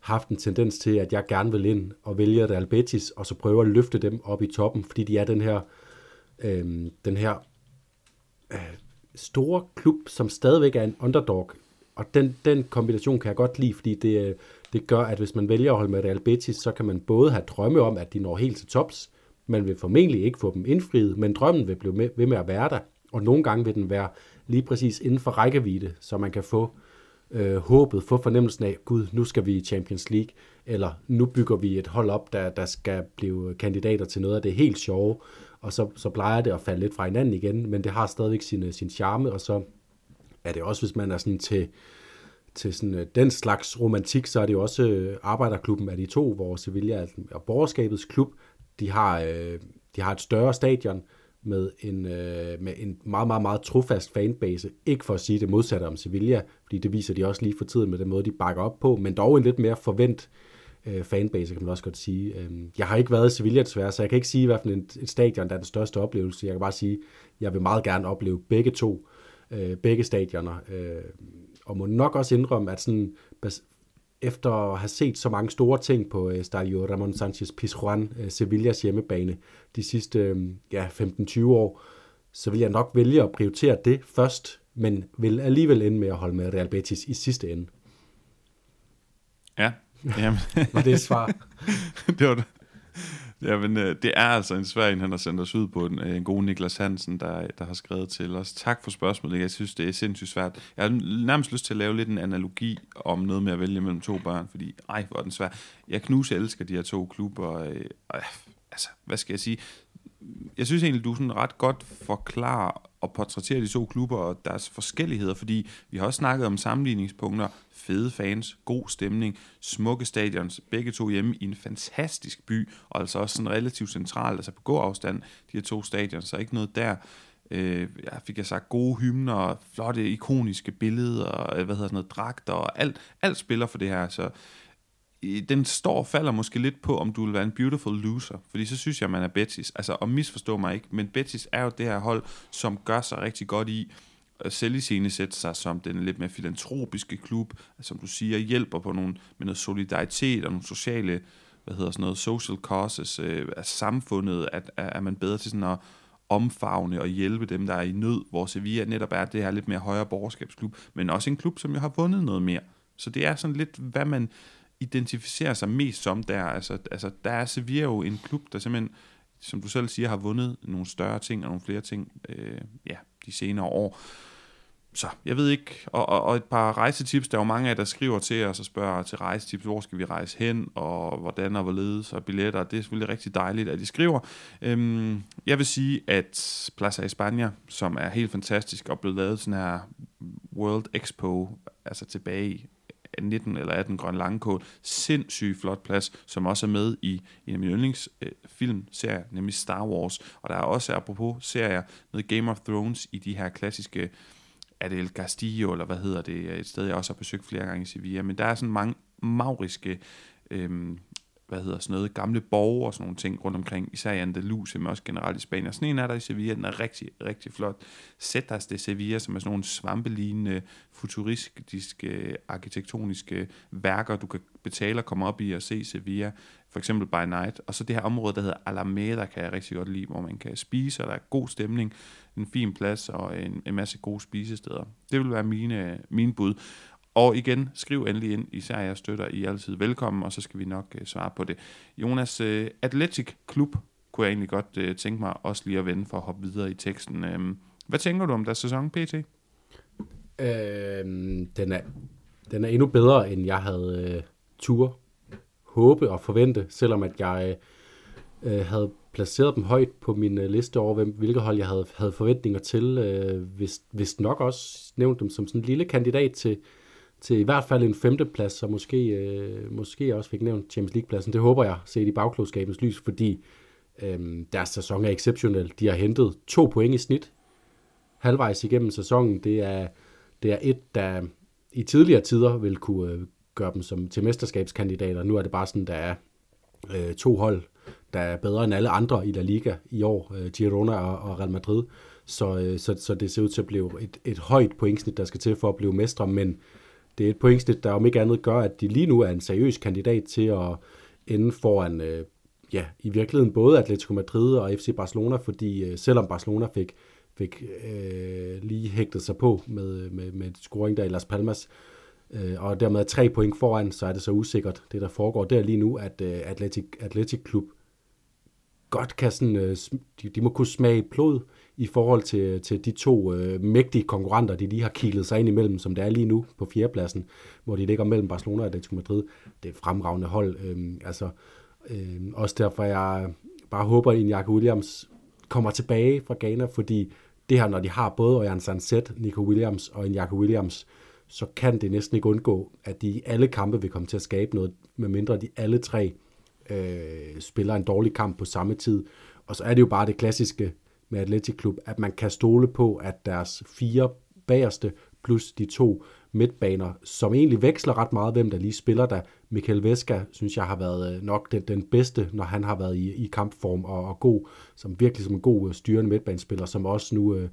haft en tendens til, at jeg gerne vil ind og vælge Real Betis, og så prøve at løfte dem op i toppen, fordi de er den her, øh, den her store klub, som stadigvæk er en underdog. Og den, den kombination kan jeg godt lide, fordi det, øh, det gør, at hvis man vælger at holde med Real Betis, så kan man både have drømme om, at de når helt til tops. Man vil formentlig ikke få dem indfriet, men drømmen vil blive med, ved med at være der. Og nogle gange vil den være lige præcis inden for rækkevidde, så man kan få øh, håbet, få fornemmelsen af, gud, nu skal vi i Champions League, eller nu bygger vi et hold op, der, der skal blive kandidater til noget af det helt sjove og så, så plejer det at falde lidt fra hinanden igen, men det har stadigvæk sin, øh, sin charme, og så er det også, hvis man er sådan til, til sådan, øh, den slags romantik, så er det jo også øh, arbejderklubben af de to, hvor Sevilla og borgerskabets klub. De har, de har et større stadion, med en, øh, med en meget, meget, meget trofast fanbase. Ikke for at sige det modsatte om Sevilla, fordi det viser de også lige for tiden med den måde, de bakker op på, men dog en lidt mere forvent øh, Øh, fanbase, kan man også godt sige. Øh, jeg har ikke været i Sevilla desværre, så jeg kan ikke sige, hvad for et, et stadion, der er den største oplevelse. Jeg kan bare sige, at jeg vil meget gerne opleve begge to, øh, begge stadioner, øh, og må nok også indrømme, at sådan, efter at have set så mange store ting på øh, Stadio Ramon Sanchez Pizjuan, øh, Sevillas hjemmebane, de sidste øh, ja, 15-20 år, så vil jeg nok vælge at prioritere det først, men vil alligevel ende med at holde med Real Betis i sidste ende. Ja, jamen. var det et svar? det var det. Jamen, øh, det er altså en svær en, han har sendt os ud på, en, øh, en god Niklas Hansen, der, der har skrevet til os. Tak for spørgsmålet. Jeg synes, det er sindssygt svært. Jeg har nærmest lyst til at lave lidt en analogi om noget med at vælge mellem to børn, fordi ej, hvor er den svær. Jeg knuse elsker de her to klubber. Øh, øh, altså, hvad skal jeg sige? Jeg synes egentlig, du sådan ret godt forklarer og portrættere de to klubber og deres forskelligheder, fordi vi har også snakket om sammenligningspunkter fede fans, god stemning, smukke stadions, begge to hjemme i en fantastisk by, og altså også sådan relativt centralt, altså på god afstand, de her to stadions, så ikke noget der. Øh, jeg fik jeg sagt gode hymner, flotte ikoniske billeder, øh, hvad hedder sådan noget, dragter, og alt, alt spiller for det her, så den står og falder måske lidt på, om du vil være en beautiful loser, fordi så synes jeg, man er Betis. Altså, og misforstå mig ikke, men Betis er jo det her hold, som gør sig rigtig godt i sætte sig som den lidt mere filantropiske klub, som du siger, hjælper på nogle, med noget solidaritet og nogle sociale, hvad hedder sådan noget, social causes øh, af samfundet, at, er man bedre til sådan at omfavne og hjælpe dem, der er i nød, hvor Sevilla netop er det her lidt mere højere borgerskabsklub, men også en klub, som jo har vundet noget mere. Så det er sådan lidt, hvad man identificerer sig mest som der. Altså, altså der er Sevilla jo en klub, der simpelthen, som du selv siger, har vundet nogle større ting og nogle flere ting øh, ja, de senere år. Så jeg ved ikke, og, og, og et par rejsetips, der er jo mange af jer, der skriver til os og spørger til rejsetips, hvor skal vi rejse hen, og hvordan og hvorledes, og billetter, det er selvfølgelig rigtig dejligt, at de skriver. Øhm, jeg vil sige, at Plaza España, som er helt fantastisk, og blev lavet sådan her World Expo, altså tilbage i 19 eller 18 Grøn Langkål, sindssygt flot plads, som også er med i en af mine yndlingsfilmserier, nemlig Star Wars, og der er også, apropos serier, noget Game of Thrones i de her klassiske er det El Castillo, eller hvad hedder det, et sted, jeg også har besøgt flere gange i Sevilla, men der er sådan mange mauriske, øh, hvad hedder sådan noget, gamle borgere og sådan nogle ting rundt omkring, især i Andalusien, men også generelt i Spanien. Sådan en er der i Sevilla, den er rigtig, rigtig flot. Cetas de Sevilla, som er sådan nogle svampelignende, futuristiske, arkitektoniske værker, du kan betale og komme op i og se Sevilla, for eksempel by night. Og så det her område, der hedder Alameda, kan jeg rigtig godt lide, hvor man kan spise, og der er god stemning, en fin plads og en, en masse gode spisesteder. Det vil være mine, mine bud. Og igen, skriv endelig ind, især jeg støtter, I er altid velkommen, og så skal vi nok øh, svare på det. Jonas, øh, Athletic Klub kunne jeg egentlig godt øh, tænke mig også lige at vende for at hoppe videre i teksten. Øh, hvad tænker du om deres sæson, PT? Øh, den, er, den er endnu bedre, end jeg havde øh, tur håbe og forvente, selvom at jeg øh, øh, havde placeret dem højt på min øh, liste over, hvem, hvilke hold jeg havde, havde forventninger til. Øh, hvis, hvis nok også nævnt dem som sådan en lille kandidat til, til i hvert fald en femteplads, så måske, øh, måske også fik nævnt Champions League-pladsen. Det håber jeg, set i bagklodskabens lys, fordi øh, deres sæson er exceptionel. De har hentet to point i snit halvvejs igennem sæsonen. Det er, det er et, der i tidligere tider vil kunne øh, gøre dem som, til mesterskabskandidater. Nu er det bare sådan, der er øh, to hold, der er bedre end alle andre i La Liga i år, øh, Girona og, og Real Madrid. Så, øh, så, så det ser ud til at blive et, et højt pointsnit, der skal til for at blive mestre, men det er et pointsnit, der om ikke andet gør, at de lige nu er en seriøs kandidat til at ende foran, øh, ja, i virkeligheden både Atletico Madrid og FC Barcelona, fordi øh, selvom Barcelona fik, fik øh, lige hægtet sig på med, øh, med, med et scoring der i Las Palmas, øh, og dermed tre point foran, så er det så usikkert, det der foregår der lige nu, at øh, Atletic, Atletic Klub godt kan sådan, øh, de, de må kunne smage blod i forhold til, til de to øh, mægtige konkurrenter, de lige har kilet sig ind imellem, som det er lige nu på fjerdepladsen, hvor de ligger mellem Barcelona og Atletico Madrid. Det er fremragende hold. Øh, altså, øh, også derfor jeg bare håber, at Iñaki Williams kommer tilbage fra Ghana, fordi det her, når de har både Ojan Sanset, Nico Williams og Iñaki Williams, så kan det næsten ikke undgå, at de i alle kampe vil komme til at skabe noget, medmindre de alle tre øh, spiller en dårlig kamp på samme tid. Og så er det jo bare det klassiske med Atletic Klub, at man kan stole på, at deres fire bagerste plus de to midtbaner, som egentlig veksler ret meget, hvem der lige spiller der. Michael Veska, synes jeg, har været øh, nok den, den bedste, når han har været i, i kampform og, og god, som virkelig som en god øh, styrende midtbanespiller, som også nu øh,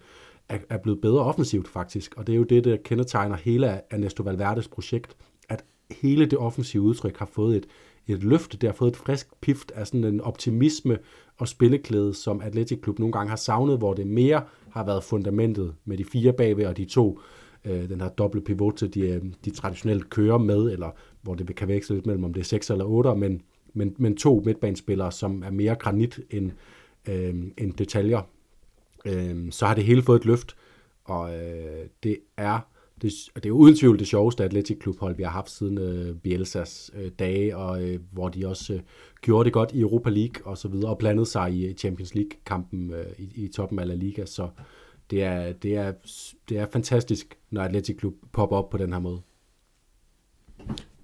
er, er blevet bedre offensivt faktisk. Og det er jo det, der kendetegner hele Ernesto Valverdes projekt, at hele det offensive udtryk har fået et, et løft, det har fået et frisk pift af sådan en optimisme og spilleklæde, som Athletic Club nogle gange har savnet, hvor det mere har været fundamentet med de fire bagved og de to øh, den her dobbelt pivot, de, øh, de traditionelt kører med, eller hvor det kan veksle lidt mellem, om det er 6 eller 8, men, men, men to midtbanespillere, som er mere granit end, øh, end detaljer. Øh, så har det hele fået et løft, og øh, det er det, det er uden tvivl det sjoveste Atletic Klubhold, vi har haft siden øh, Bielsas øh, dage, og øh, hvor de også øh, gjorde det godt i Europa League og så videre, og blandede sig i øh, Champions League-kampen øh, i, i toppen af La Liga, så det er, det er, det er fantastisk, når Atletic Klub popper op på den her måde.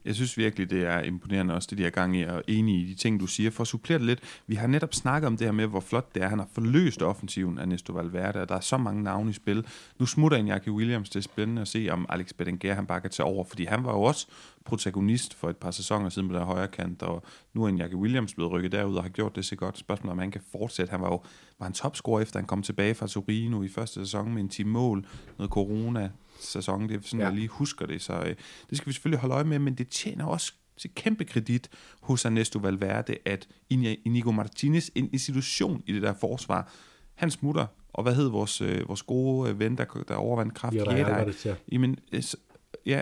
Jeg synes virkelig, det er imponerende også, det de er gang i, og enige i de ting, du siger. For at supplere det lidt, vi har netop snakket om det her med, hvor flot det er. Han har forløst offensiven af Nesto Valverde, og der er så mange navne i spil. Nu smutter en Jackie Williams, det er spændende at se, om Alex Bedenguer, han bare kan tage over, fordi han var jo også protagonist for et par sæsoner siden på den højre kant, og nu er en Jackie Williams blevet rykket derud og har gjort det så godt. Spørgsmålet om han kan fortsætte. Han var jo var en topscorer efter han kom tilbage fra Torino i første sæson med en 10 mål, noget corona, sæson. Det er sådan, ja. jeg lige husker det. Så øh, det skal vi selvfølgelig holde øje med, men det tjener også til kæmpe kredit hos Ernesto Valverde, at Inigo Martinez, en institution i det der forsvar, han smutter. Og hvad hed vores, øh, vores gode øh, ven, der, der overvandt kraft? Ja. Jamen, øh, ja,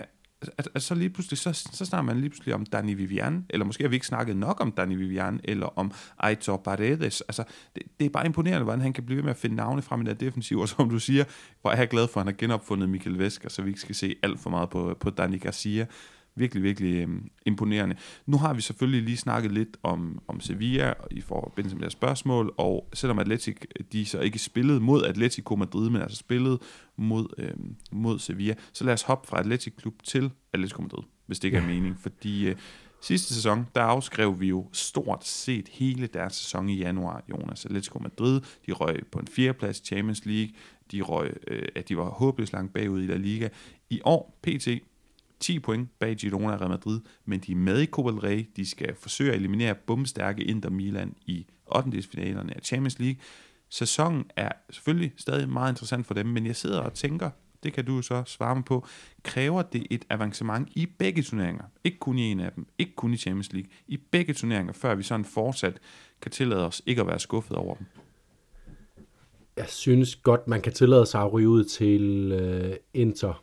at, at så lige pludselig, så, så snakker man lige pludselig om Dani Vivian, eller måske har vi ikke snakket nok om Dani Vivian, eller om Aitor Paredes. Altså, det, det er bare imponerende, hvordan han kan blive ved med at finde navne frem i den defensiv, og som du siger, hvor er jeg glad for, at han har genopfundet Michael Vesker, så vi ikke skal se alt for meget på, på Dani Garcia virkelig, virkelig øhm, imponerende. Nu har vi selvfølgelig lige snakket lidt om, om Sevilla i forbindelse med deres spørgsmål, og selvom Atletic, de så ikke spillede mod Atletico Madrid, men altså spillede mod, øhm, mod Sevilla, så lad os hoppe fra Atletic Klub til Atletico Madrid, hvis det ikke er mening, fordi øh, sidste sæson, der afskrev vi jo stort set hele deres sæson i januar, Jonas. Atletico Madrid, de røg på en fjerdeplads i Champions League, de røg, øh, at de var håbløst langt bagud i La Liga. I år, PT, 10 point bag Girona og Real Madrid, men de er med i Copa del Rey. De skal forsøge at eliminere bumstærke Inter Milan i 8. finalerne af Champions League. Sæsonen er selvfølgelig stadig meget interessant for dem, men jeg sidder og tænker, det kan du så svare mig på, kræver det et avancement i begge turneringer? Ikke kun i en af dem, ikke kun i Champions League, i begge turneringer, før vi sådan fortsat kan tillade os ikke at være skuffet over dem? Jeg synes godt, man kan tillade sig at ryge ud til øh, Inter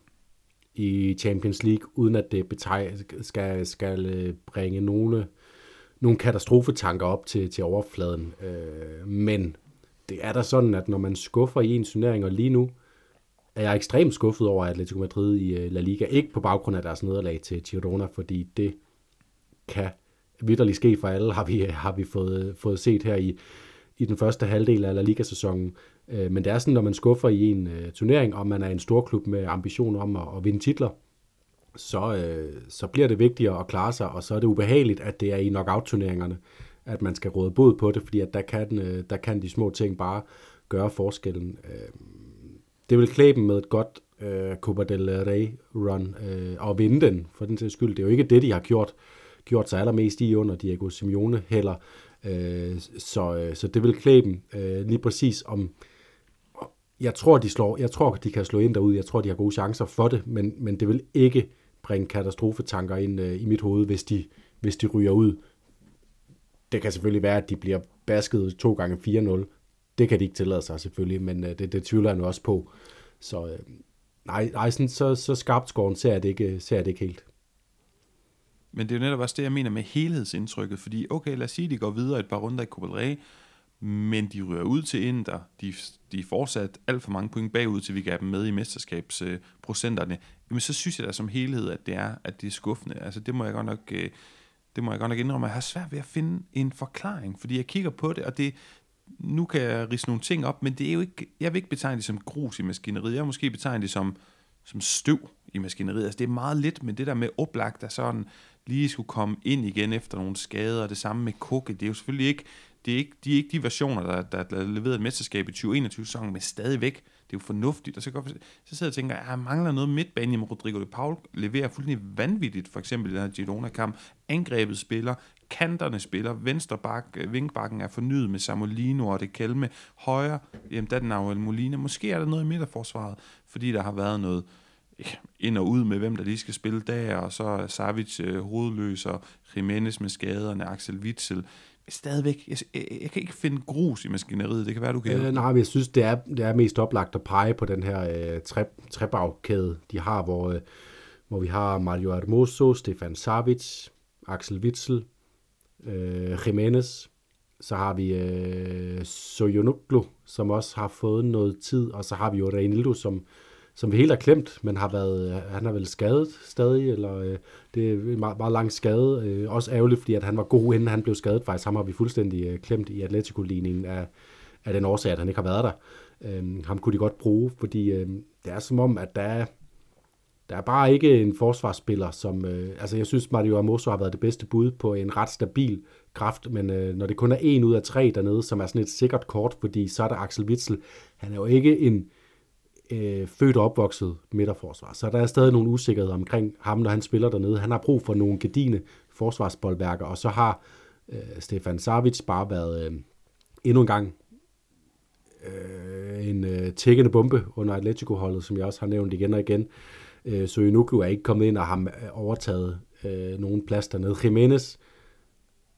i Champions League, uden at det beteg, skal, skal øh, bringe nogle, nogle katastrofetanker op til, til overfladen. Øh, men det er da sådan, at når man skuffer i en turnering, og lige nu er jeg ekstremt skuffet over Atletico Madrid i øh, La Liga. Ikke på baggrund af deres nederlag til Girona, fordi det kan vidderligt ske for alle, har vi, har vi fået, fået set her i, i den første halvdel af La Liga-sæsonen. Øh, men det er sådan, når man skuffer i en øh, turnering, og man er en stor klub med ambitioner om at, at vinde titler, så, øh, så bliver det vigtigere at klare sig, og så er det ubehageligt, at det er i knockout-turneringerne, at man skal råde bod på det, fordi at der, kan, øh, der kan de små ting bare gøre forskellen. Øh, det vil klæbe dem med et godt øh, Copa del Rey run, uh, og vinde den, for den til skyld. Det er jo ikke det, de har gjort, gjort sig allermest i under Diego Simeone heller. øh, så, øh, så det vil klæbe dem øh, lige præcis om jeg tror, de slår, jeg tror, de kan slå ind derude. Jeg tror, de har gode chancer for det, men, men det vil ikke bringe katastrofetanker ind øh, i mit hoved, hvis de, hvis de ryger ud. Det kan selvfølgelig være, at de bliver basket to gange 4-0. Det kan de ikke tillade sig selvfølgelig, men øh, det, det tvivler jeg nu også på. Så øh, nej, nej sådan, så, så skarpt skåren ser jeg, det ikke, ser jeg det ikke helt. Men det er jo netop også det, jeg mener med helhedsindtrykket, fordi okay, lad os sige, at de går videre et par runder i Copa men de rører ud til Inter. De, de er fortsat alt for mange point bagud, til vi gav dem med i mesterskabsprocenterne. Jamen, så synes jeg da som helhed, at det er, at det er skuffende. Altså, det må jeg godt nok, øh, det må jeg godt nok indrømme. Jeg har svært ved at finde en forklaring, fordi jeg kigger på det, og det, nu kan jeg rise nogle ting op, men det er jo ikke, jeg vil ikke betegne det som grus i maskineriet. Jeg vil måske betegne det som, som støv i maskineriet. Altså, det er meget lidt, men det der med oplagt, der sådan lige skulle komme ind igen efter nogle skader, og det samme med Kukke, det er jo selvfølgelig ikke det er ikke, de er ikke de versioner, der, der, der leveret et mesterskab i 2021-sæsonen, men stadigvæk, det er jo fornuftigt. Og så, går, så sidder jeg og tænker, at jeg mangler noget midtbane, jamen Rodrigo de Paul leverer fuldstændig vanvittigt, for eksempel i den her Girona-kamp. Angrebet spiller, kanterne spiller, venstre bak, øh, vinkbakken er fornyet med Samolino og det Kelme. Højre, jamen der er den Aurel Molina. Måske er der noget i midterforsvaret, fordi der har været noget ind og ud med, hvem der lige skal spille der, og så er Savic øh, hovedløs, og Jimenez med skaderne, Axel Witzel. Stadigvæk, jeg, jeg, kan ikke finde grus i maskineriet, det kan være, du kan øh, Nej, men jeg synes, det er, det er mest oplagt at pege på den her øh, tre, trebagkæde, de har, hvor, øh, hvor vi har Mario Hermoso, Stefan Savic, Axel Witzel, øh, Jimenez, så har vi øh, Soyunuklu, som også har fået noget tid, og så har vi jo Reinildo, som, som vi helt har klemt, men har været, øh, han er vel skadet stadig, eller øh, det er en meget, meget lang skade. Øh, også ærgerligt, fordi at han var god, inden han blev skadet faktisk. Ham har vi fuldstændig øh, klemt i Atletico-ligningen af, af den årsag, at han ikke har været der. Øh, ham kunne de godt bruge, fordi øh, det er som om, at der er, der er bare ikke en forsvarsspiller, som... Øh, altså, jeg synes, Mario Amoso har været det bedste bud på en ret stabil kraft, men øh, når det kun er en ud af tre dernede, som er sådan et sikkert kort, fordi så er der Axel Witzel. Han er jo ikke en øh, født og opvokset midterforsvar, så der er stadig nogle usikkerheder omkring ham, når han spiller dernede. Han har brug for nogle gedine forsvarsboldværker, og så har øh, Stefan Savic bare været øh, endnu en gang øh, en øh, tækkende bombe under Atletico-holdet, som jeg også har nævnt igen og igen. Øh, Soyuncu er ikke kommet ind og har øh, overtaget øh, nogen plads dernede. Jimenez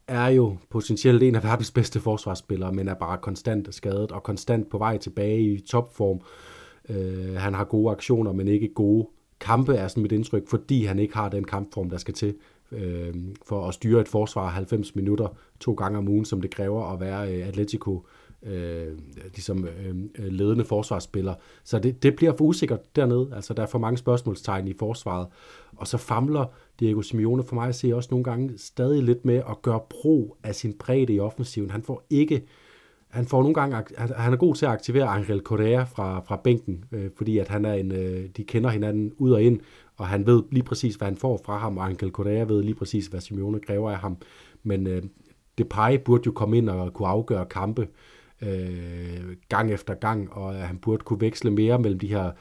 er jo potentielt en af verdens bedste forsvarsspillere, men er bare konstant skadet og konstant på vej tilbage i topform. Øh, Øh, han har gode aktioner, men ikke gode kampe, er sådan mit indtryk, fordi han ikke har den kampform, der skal til øh, for at styre et forsvar 90 minutter to gange om ugen, som det kræver at være øh, Atletico øh, ligesom øh, øh, ledende forsvarsspiller. Så det, det bliver for usikkert dernede. Altså, der er for mange spørgsmålstegn i forsvaret. Og så famler Diego Simeone for mig at se også nogle gange stadig lidt med at gøre brug af sin bredde i offensiven. Han får ikke han får nogle gange, han er god til at aktivere Angel Correa fra, fra bænken, øh, fordi at han er en, øh, de kender hinanden ud og ind, og han ved lige præcis, hvad han får fra ham, og Angel Correa ved lige præcis, hvad Simeone kræver af ham. Men øh, Depay burde jo komme ind og kunne afgøre kampe øh, gang efter gang, og han burde kunne veksle mere mellem de her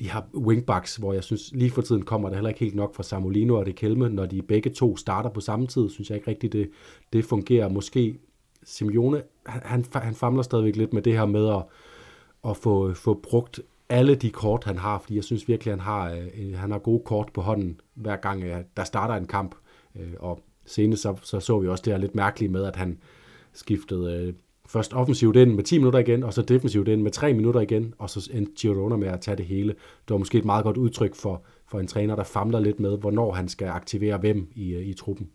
de her wingbacks, hvor jeg synes lige for tiden kommer det heller ikke helt nok fra Samolino og De Kelme, når de begge to starter på samme tid, synes jeg ikke rigtigt, det, det fungerer. Måske Simeone, han, han famler stadigvæk lidt med det her med at, at få, få brugt alle de kort, han har, fordi jeg synes virkelig, han har, øh, han har gode kort på hånden, hver gang øh, der starter en kamp. Øh, og senest så, så, så vi også det her lidt mærkelige med, at han skiftede øh, først offensivt ind med 10 minutter igen, og så defensivt ind med 3 minutter igen, og så endte Girona med at tage det hele. Det var måske et meget godt udtryk for, for en træner, der famler lidt med, hvornår han skal aktivere hvem i, øh, i truppen.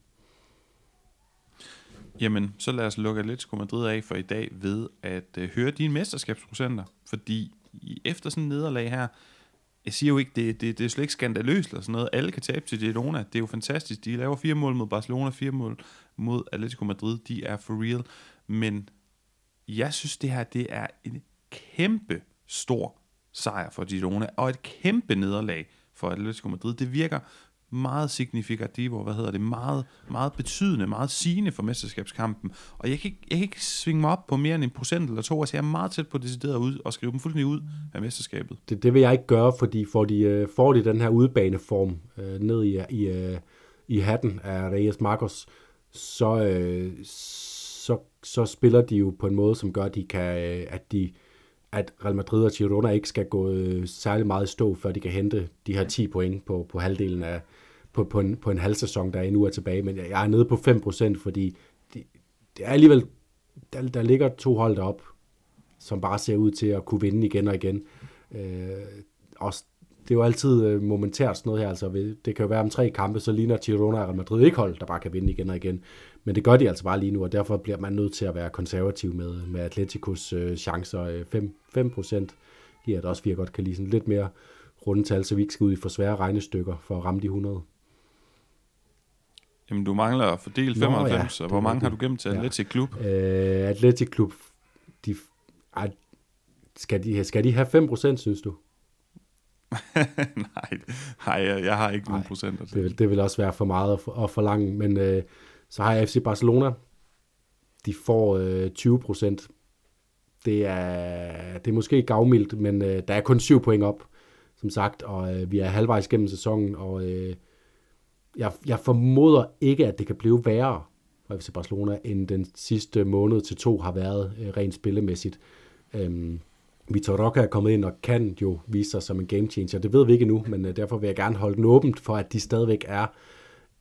Jamen, så lad os lukke Atletico Madrid af for i dag ved at øh, høre dine mesterskabsprocenter, fordi efter sådan en nederlag her, jeg siger jo ikke, det, det, det er slet ikke skandaløst eller sådan noget. Alle kan tabe til Girona. Det er jo fantastisk. De laver fire mål mod Barcelona, fire mål mod Atletico Madrid. De er for real. Men jeg synes, det her det er en kæmpe stor sejr for Girona, og et kæmpe nederlag for Atletico Madrid. Det virker meget signifikativt, hvad hedder det, meget, meget betydende, meget sigende for mesterskabskampen. Og jeg kan, ikke, jeg kan ikke svinge mig op på mere end en procent eller to, altså jeg er meget tæt på decideret ud og skrive dem fuldstændig ud af mesterskabet. Det, det vil jeg ikke gøre, fordi får de, øh, får de den her udbaneform øh, ned i, i, øh, i hatten af Reyes Marcos, så, øh, så, så spiller de jo på en måde, som gør, at de kan, øh, at de, at Real Madrid og Girona ikke skal gå øh, særlig meget i stå, før de kan hente de her 10 point på, på halvdelen af, på, på, en, på en halv sæson, der endnu er tilbage, men jeg er nede på 5%, fordi det, det er alligevel, der, der ligger to hold derop, som bare ser ud til at kunne vinde igen og igen. Øh, også, det er jo altid øh, momentært sådan noget her, altså det kan jo være om tre kampe, så ligner Girona og Real Madrid ikke hold, der bare kan vinde igen og igen. Men det gør de altså bare lige nu, og derfor bliver man nødt til at være konservativ med, med Atleticos øh, chancer. Øh, 5, 5% giver det også, vi godt kan lide sådan lidt mere rundetal, så vi ikke skal ud i for svære regnestykker for at ramme de 100. Jamen, du mangler at fordele 95, Nå, ja, så hvor mange har du gemt til Atletic Klub? Øh, Atletic Klub, de, ej, skal, de, skal de have 5%, synes du? nej, nej, jeg har ikke nogen procenter til. Det vil, det vil også være for meget at, at forlange, men øh, så har jeg FC Barcelona de får øh, 20 procent. Det er, det er måske gavmildt, men øh, der er kun 7 point op, som sagt, og øh, vi er halvvejs gennem sæsonen, og øh, jeg, jeg formoder ikke, at det kan blive værre for FC Barcelona, end den sidste måned til to har været øh, rent spillemæssigt. Øhm, Vitor Roca er kommet ind og kan jo vise sig som en game changer. Det ved vi ikke nu, men øh, derfor vil jeg gerne holde den åbent for, at de stadigvæk er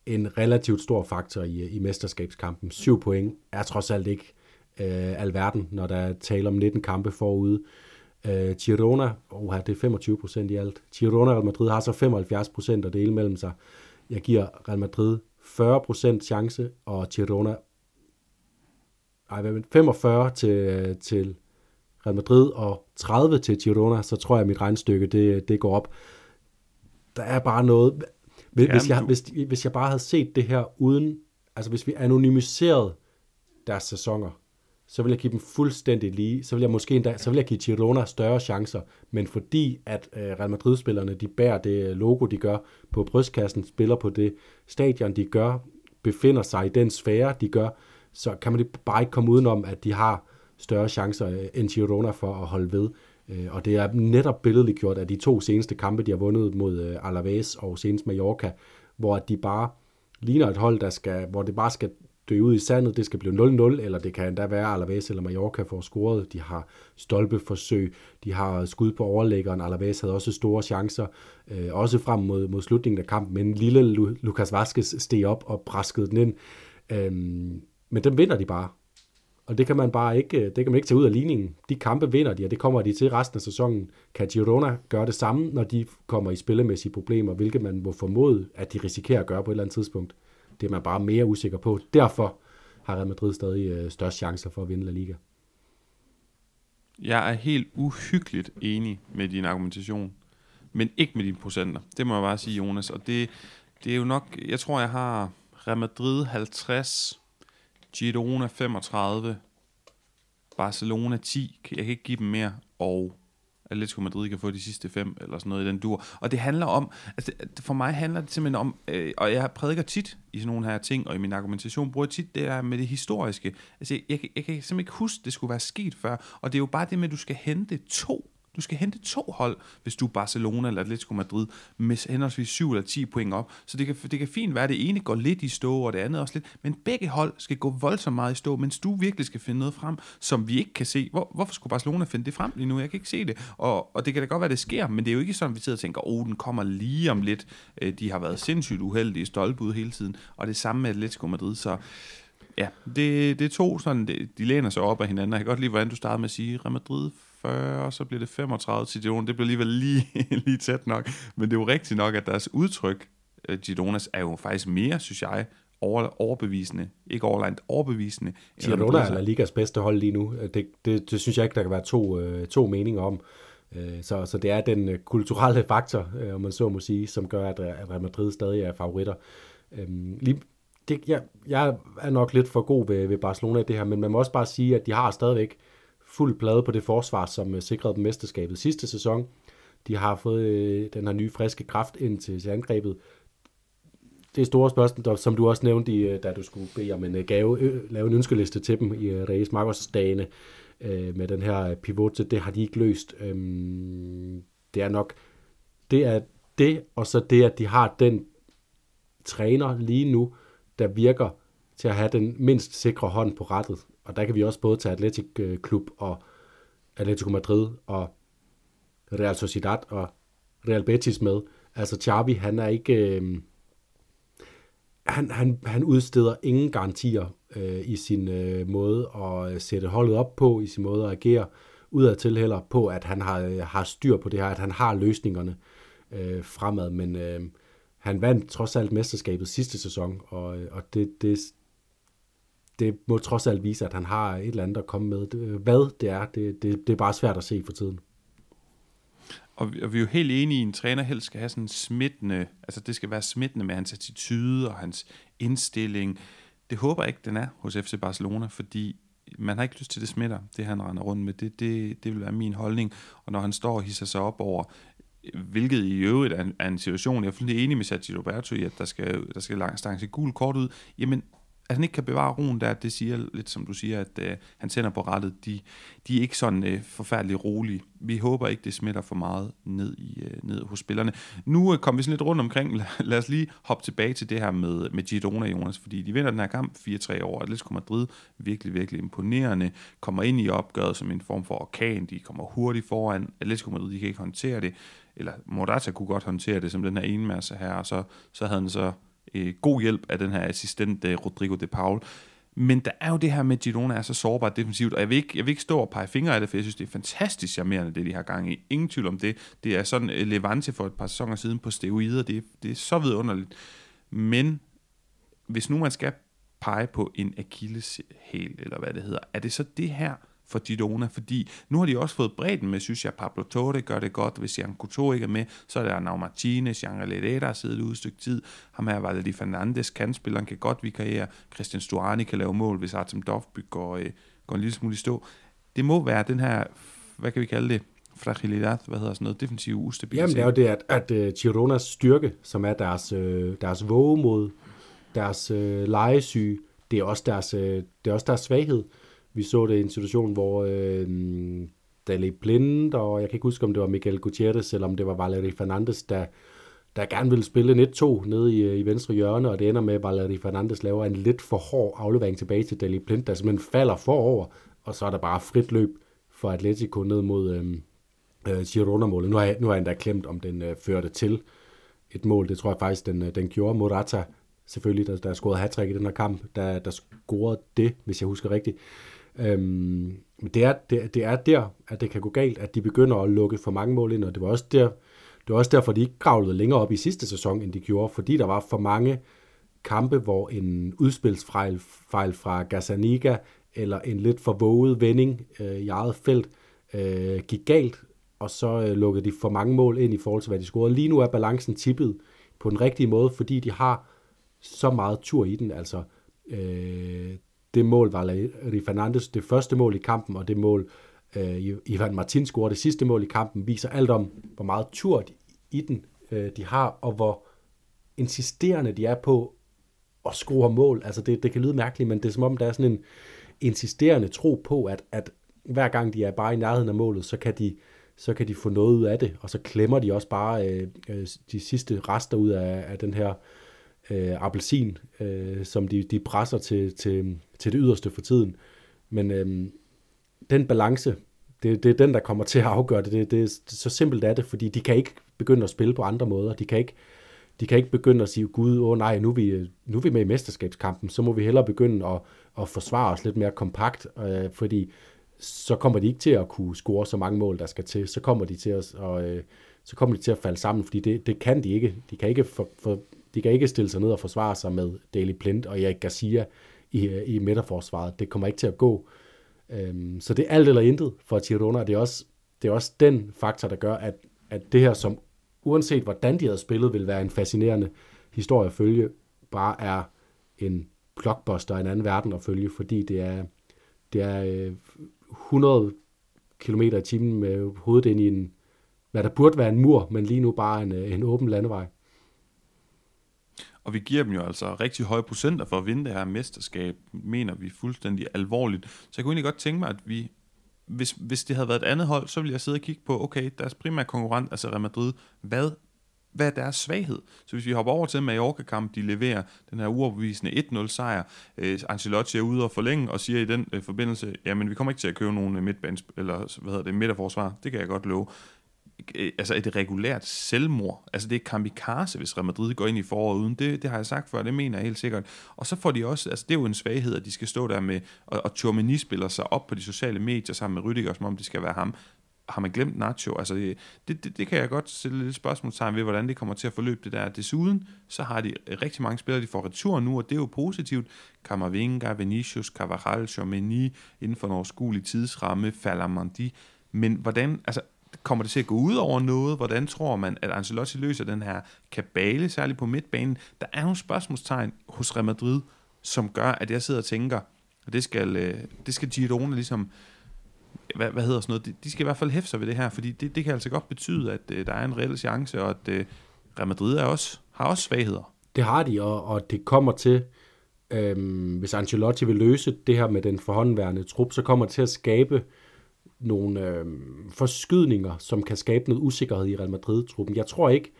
en relativt stor faktor i, øh, i mesterskabskampen. Syv point er trods alt ikke øh, alverden, når der taler om 19 kampe forude. Øh, Girona, oh, det er 25 procent i alt. Girona og Real Madrid har så 75 procent at dele mellem sig. Jeg giver Real Madrid 40 procent chance, og Girona ej, 45 til, til Real Madrid og 30 til Girona, så tror jeg, at mit regnstykke det, det går op. Der er bare noget... Hvis, hvis, jeg, hvis, hvis jeg bare havde set det her uden... Altså hvis vi anonymiserede deres sæsoner, så vil jeg give dem fuldstændig lige. Så vil jeg måske endda, så vil jeg give Girona større chancer. Men fordi at øh, Real Madrid-spillerne, de bærer det øh, logo, de gør på brystkassen, spiller på det stadion, de gør, befinder sig i den sfære, de gør, så kan man bare ikke komme udenom, at de har større chancer øh, end Girona for at holde ved. Øh, og det er netop billedligt gjort af de to seneste kampe, de har vundet mod øh, Alaves og senest Mallorca, hvor de bare ligner et hold, der skal, hvor det bare skal dø ud i sandet, det skal blive 0-0, eller det kan endda være Alaves eller Mallorca får scoret. De har stolpeforsøg, de har skud på overlæggeren. Alaves havde også store chancer, øh, også frem mod, mod slutningen af kampen, men lille Lucas Vaskes steg op og braskede den ind. Øh, men dem vinder de bare. Og det kan man bare ikke, øh, det kan man ikke tage ud af ligningen. De kampe vinder de, og det kommer de til resten af sæsonen. Kan Girona gøre det samme, når de kommer i spillemæssige problemer, hvilket man må formode, at de risikerer at gøre på et eller andet tidspunkt. Det er man bare mere usikker på. Derfor har Real Madrid stadig øh, størst chancer for at vinde La Liga. Jeg er helt uhyggeligt enig med din argumentation, men ikke med dine procenter. Det må jeg bare sige, Jonas. Og det, det er jo nok, jeg tror, jeg har Real Madrid 50, Girona 35, Barcelona 10, jeg kan ikke give dem mere, og Atletico Madrid kan få de sidste fem, eller sådan noget i den dur. Og det handler om, altså for mig handler det simpelthen om, øh, og jeg prædiker tit i sådan nogle her ting, og i min argumentation bruger jeg tit det der med det historiske. Altså jeg, jeg, jeg kan simpelthen ikke huske, det skulle være sket før, og det er jo bare det med, at du skal hente to du skal hente to hold, hvis du er Barcelona eller Atletico Madrid, med henholdsvis 7 eller 10 point op. Så det kan, det kan fint være, at det ene går lidt i stå, og det andet også lidt, men begge hold skal gå voldsomt meget i stå, mens du virkelig skal finde noget frem, som vi ikke kan se. Hvor, hvorfor skulle Barcelona finde det frem lige nu? Jeg kan ikke se det. Og, og det kan da godt være, det sker, men det er jo ikke sådan, at vi sidder og tænker, åh, oh, den kommer lige om lidt. Øh, de har været sindssygt uheldige stolpe hele tiden, og det samme med Atletico Madrid, så ja, det, det er to sådan, de læner sig op af hinanden. Jeg kan godt lide, hvordan du startede med at sige, Real Madrid 40, så bliver det 35 til Girona. Det bliver alligevel lige, lige tæt nok. Men det er jo rigtigt nok, at deres udtryk, uh, Gironas, er jo faktisk mere, synes jeg, over, overbevisende. Ikke overlegnet, overbevisende. Girona er La Ligas bedste hold lige nu. Det, det, det synes jeg ikke, der kan være to, uh, to meninger om. Så, så det er den kulturelle faktor, om man så må sige, som gør, at, Real Madrid stadig er favoritter. Uh, lige, det, jeg, jeg er nok lidt for god ved, ved Barcelona i det her, men man må også bare sige, at de har stadigvæk fuld plade på det forsvar, som øh, sikrede dem mesterskabet sidste sæson. De har fået øh, den her nye friske kraft ind til, til angrebet. Det store spørgsmål, som du også nævnte, i, øh, da du skulle bede om en øh, gave, lave en ønskeliste til dem i Reyes Marcos dagene med den her pivot, det har de ikke løst. Øhm, det er nok det er det, og så det, at de har den træner lige nu, der virker til at have den mindst sikre hånd på rettet. Og der kan vi også både tage Atletic øh, Klub og Atletico Madrid og Real Sociedad og Real Betis med. Altså Xavi, han er ikke... Øh, han, han, han udsteder ingen garantier øh, i sin øh, måde at øh, sætte holdet op på, i sin måde at agere udadtil heller på, at han har, øh, har styr på det her, at han har løsningerne øh, fremad. Men øh, han vandt trods alt mesterskabet sidste sæson, og, og det, det, det må trods alt vise, at han har et eller andet at komme med. Hvad det er, det, det, det er bare svært at se for tiden. Og vi, og vi er jo helt enige i, at en træner helst skal have sådan smittende, altså det skal være smittende med hans attitude og hans indstilling. Det håber jeg ikke, den er hos FC Barcelona, fordi man har ikke lyst til, det smitter, det han render rundt med. Det, det, det vil være min holdning. Og når han står og hisser sig op over hvilket i øvrigt er en, er en situation, jeg er fuldstændig enig med Sergio Roberto i, at der skal, der skal langt stange gul kort ud, jamen han ikke kan bevare roen der, det siger lidt som du siger, at øh, han tænder på rettet. De, de er ikke sådan øh, forfærdeligt rolige. Vi håber ikke, det smitter for meget ned, i, øh, ned hos spillerne. Nu øh, kommer vi sådan lidt rundt omkring. Lad, lad os lige hoppe tilbage til det her med, med Girona, Jonas, fordi de vinder den her kamp 4-3 over. Atletico Madrid virkelig, virkelig imponerende. Kommer ind i opgøret som en form for orkan. De kommer hurtigt foran. Atletico Madrid, de kan ikke håndtere det. Eller Morata kunne godt håndtere det som den her enmasse her, og så, så havde han så øh, god hjælp af den her assistent, øh, Rodrigo de Paul. Men der er jo det her med, at Girona er så sårbart defensivt, og jeg vil, ikke, jeg vil ikke stå og pege fingre af det, for jeg synes, det er fantastisk charmerende, det de har gang i. Ingen tvivl om det. Det er sådan øh, Levante for et par sæsoner siden på steroider. Det, det er så vidunderligt. Men hvis nu man skal pege på en Achilles hæl, eller hvad det hedder, er det så det her, for Girona, fordi nu har de også fået bredden med, synes jeg, Pablo Torre gør det godt, hvis Jan Couto ikke er med, så er der Arnau Martinez, Jan Herrera, der har siddet ude et stykke tid, ham her Valdi Fernandes, kandspilleren kan godt vikariere, Christian Stuani kan lave mål, hvis Artem Dovby går, øh, går en lille smule i stå. Det må være den her, hvad kan vi kalde det, fragilidad, hvad hedder sådan noget, defensiv ustabilitet. Jamen det er jo det, at, at uh, Gironas styrke, som er deres, øh, deres vågemod, deres øh, legesyge, det er også deres, øh, det er også deres svaghed. Vi så det i en situation, hvor øh, Daley Blind, og jeg kan ikke huske, om det var Miguel Gutierrez, eller om det var Valerie Fernandes, der, der gerne ville spille 1-2 nede i, øh, i venstre hjørne, og det ender med, at Valerie Fernandes laver en lidt for hård aflevering tilbage til Daley Blind, der simpelthen falder forover, og så er der bare frit løb for Atletico ned mod øh, øh, Girona-målet. Nu har, jeg, nu har jeg endda klemt, om den øh, førte til et mål. Det tror jeg faktisk, den, øh, den gjorde. Morata, selvfølgelig, der, der scorede hat i den her kamp, der, der scorede det, hvis jeg husker rigtigt. Øhm, men det er, det, det er der, at det kan gå galt, at de begynder at lukke for mange mål ind, og det var også der, det var også derfor, de ikke kravlede længere op i sidste sæson, end de gjorde, fordi der var for mange kampe, hvor en udspilsfejl fejl fra Gazzaniga, eller en lidt for våget vending øh, i eget felt, øh, gik galt, og så øh, lukkede de for mange mål ind i forhold til, hvad de scorede. Lige nu er balancen tippet på den rigtige måde, fordi de har så meget tur i den. Altså, øh, det mål var Larry Fernandes, det første mål i kampen, og det mål, øh, Ivan Martin scorede det sidste mål i kampen, viser alt om, hvor meget tur i den øh, de har, og hvor insisterende de er på at score mål. Altså det, det kan lyde mærkeligt, men det er som om, der er sådan en insisterende tro på, at, at hver gang de er bare i nærheden af målet, så kan de, så kan de få noget ud af det, og så klemmer de også bare øh, øh de sidste rester ud af, af den her øh, Øh, appelsin, øh, som de, de presser til, til, til det yderste for tiden. Men øh, den balance, det, det er den, der kommer til at afgøre det. det. Det er så simpelt er det, fordi de kan ikke begynde at spille på andre måder. De kan ikke, de kan ikke begynde at sige, gud, åh oh, nej, nu er, vi, nu er vi med i mesterskabskampen, så må vi hellere begynde at, at forsvare os lidt mere kompakt, øh, fordi så kommer de ikke til at kunne score så mange mål, der skal til. Så kommer de til at, og, øh, så kommer de til at falde sammen, fordi det, det kan de ikke. De kan ikke for, for, de kan ikke stille sig ned og forsvare sig med Daily Blind og Erik Garcia i, i midterforsvaret. Det kommer ikke til at gå. Øhm, så det er alt eller intet for Girona. Det er også, det er også den faktor, der gør, at, at det her, som uanset hvordan de havde spillet, vil være en fascinerende historie at følge, bare er en blockbuster i en anden verden at følge, fordi det er, det er øh, 100 km i timen med hovedet ind i en, hvad der burde være en mur, men lige nu bare en, øh, en åben landevej. Og vi giver dem jo altså rigtig høje procenter for at vinde det her mesterskab, mener vi fuldstændig alvorligt. Så jeg kunne egentlig godt tænke mig, at vi, hvis, hvis det havde været et andet hold, så ville jeg sidde og kigge på, okay, deres primære konkurrent, altså Real Madrid, hvad, hvad er deres svaghed? Så hvis vi hopper over til Mallorca-kamp, de leverer den her uopvisende 1-0 sejr, øh, Ancelotti er ude og forlænge og siger i den øh, forbindelse, jamen vi kommer ikke til at købe nogen midtbands, eller hvad hedder det, midterforsvar, det kan jeg godt love. Øh, altså et regulært selvmord. Altså det er kamikaze, hvis Real Madrid går ind i foråret uden. Det, det har jeg sagt før, det mener jeg helt sikkert. Og så får de også, altså det er jo en svaghed, at de skal stå der med, og, og Tchouameni spiller sig op på de sociale medier sammen med Rydiger, som om det skal være ham. Har man glemt Nacho? Altså det, det, det, det kan jeg godt sætte lidt spørgsmålstegn ved, hvordan det kommer til at forløbe det der. Desuden, så har de øh, rigtig mange spillere, de får retur nu, og det er jo positivt. Camavinga, Vinicius, Carvajal, Tchouameni, inden for en overskuelig tidsramme, Falamandi. Men hvordan, altså Kommer det til at gå ud over noget? Hvordan tror man, at Ancelotti løser den her kabale, særligt på midtbanen? Der er nogle spørgsmålstegn hos Real Madrid, som gør, at jeg sidder og tænker, at det skal, øh, det skal Girona ligesom, hvad, hvad hedder sådan noget, de skal i hvert fald hæfte sig ved det her, fordi det, det kan altså godt betyde, at øh, der er en reel chance, og at øh, Real Madrid er også, har også svagheder. Det har de, og, og det kommer til øhm, hvis Ancelotti vil løse det her med den forhåndværende trup, så kommer det til at skabe nogle øh, forskydninger, som kan skabe noget usikkerhed i Real Madrid-truppen. Jeg tror ikke,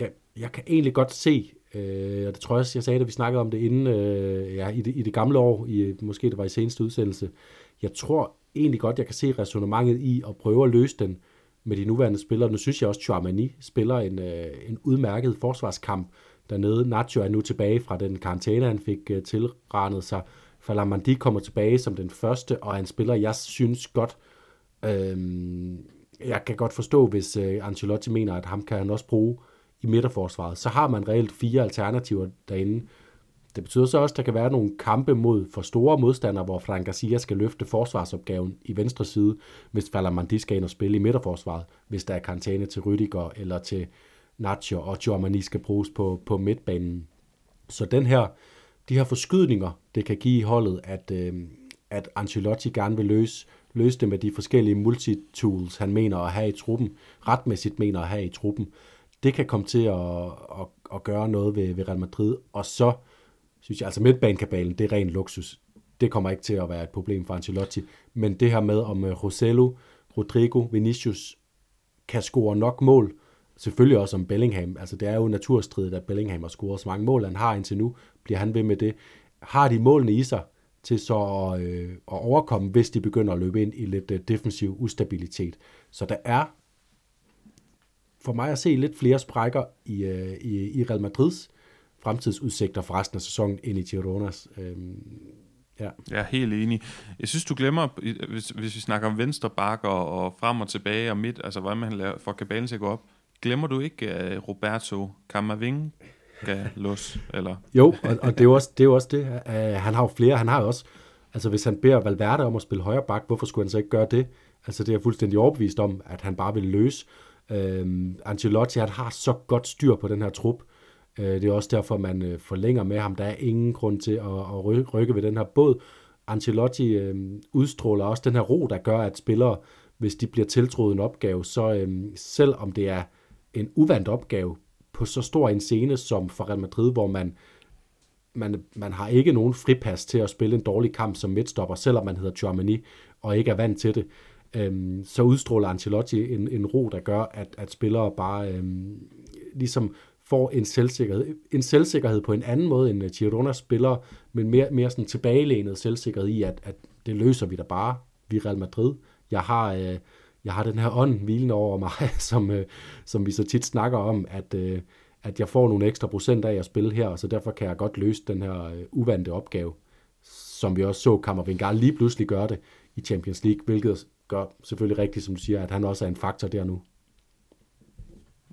jeg, jeg kan egentlig godt se, øh, og det tror jeg også, jeg sagde, da vi snakkede om det inden, øh, ja, i, det, i det gamle år, i, måske det var i seneste udsendelse, jeg tror egentlig godt, jeg kan se resonemanget i at prøve at løse den med de nuværende spillere. Nu synes jeg også, at Chouamani spiller en, øh, en udmærket forsvarskamp dernede. Nacho er nu tilbage fra den karantæne, han fik øh, tilranet sig. Falamandi kommer tilbage som den første, og han spiller, jeg synes godt, øh, jeg kan godt forstå, hvis øh, Ancelotti mener, at ham kan han også bruge i midterforsvaret. Så har man reelt fire alternativer derinde. Det betyder så også, at der kan være nogle kampe mod for store modstandere, hvor Frank Garcia skal løfte forsvarsopgaven i venstre side, hvis Falamandi skal ind og spille i midterforsvaret, hvis der er karantæne til Rydiger eller til Nacho, og Giovanni skal bruges på, på midtbanen. Så den her, de her forskydninger, det kan give i holdet, at, øh, at Ancelotti gerne vil løse, løse det med de forskellige multitools, han mener at have i truppen, retmæssigt mener at have i truppen, det kan komme til at, at, at gøre noget ved, ved Real Madrid, og så synes jeg, altså midtbanekabalen, det er ren luksus. Det kommer ikke til at være et problem for Ancelotti. Men det her med, om øh, Rosello, Rodrigo, Vinicius kan score nok mål, selvfølgelig også om Bellingham. Altså det er jo naturstridigt, at Bellingham har scoret så mange mål, han har indtil nu. Bliver han ved med det? Har de målene i sig til så øh, at overkomme, hvis de begynder at løbe ind i lidt øh, defensiv ustabilitet? Så der er for mig at se lidt flere sprækker i, øh, i, i Real Madrids fremtidsudsigter for resten af sæsonen end i Gironas. Øh, ja. Jeg er helt enig. Jeg synes, du glemmer, hvis, hvis vi snakker om venstre bakker og frem og tilbage og midt, altså hvordan man laver, får kabalen til at gå op, glemmer du ikke uh, Roberto Camavinga los, eller? Jo, og, og det, er jo også, det er jo også det. Uh, han har jo flere, han har jo også, altså hvis han beder Valverde om at spille højre bak, hvorfor skulle han så ikke gøre det? Altså det er jeg fuldstændig overbevist om, at han bare vil løse. Uh, Ancelotti, han har så godt styr på den her trup, Øh, det er også derfor, man øh, forlænger med ham. Der er ingen grund til at, rykke ved den her båd. Ancelotti øh, udstråler også den her ro, der gør, at spillere, hvis de bliver tiltroet en opgave, så øh, selv om det er en uvandt opgave på så stor en scene som for Real Madrid, hvor man, man, man har ikke nogen fripas til at spille en dårlig kamp som midtstopper, selvom man hedder Germany og ikke er vant til det, øhm, så udstråler Ancelotti en, en ro, der gør, at, at spillere bare øhm, ligesom får en selvsikkerhed, en selvsikkerhed på en anden måde end øh, Girona spiller, men mere, mere sådan tilbagelænet selvsikkerhed i, at, at det løser vi da bare, vi Real Madrid. Jeg har, øh, jeg har den her ånd hvilende over mig, som, øh, som vi så tit snakker om, at, øh, at jeg får nogle ekstra procent af at spille her, og så derfor kan jeg godt løse den her øh, uvante opgave, som vi også så Kammervengar lige pludselig gøre det i Champions League, hvilket gør selvfølgelig rigtigt, som du siger, at han også er en faktor der nu.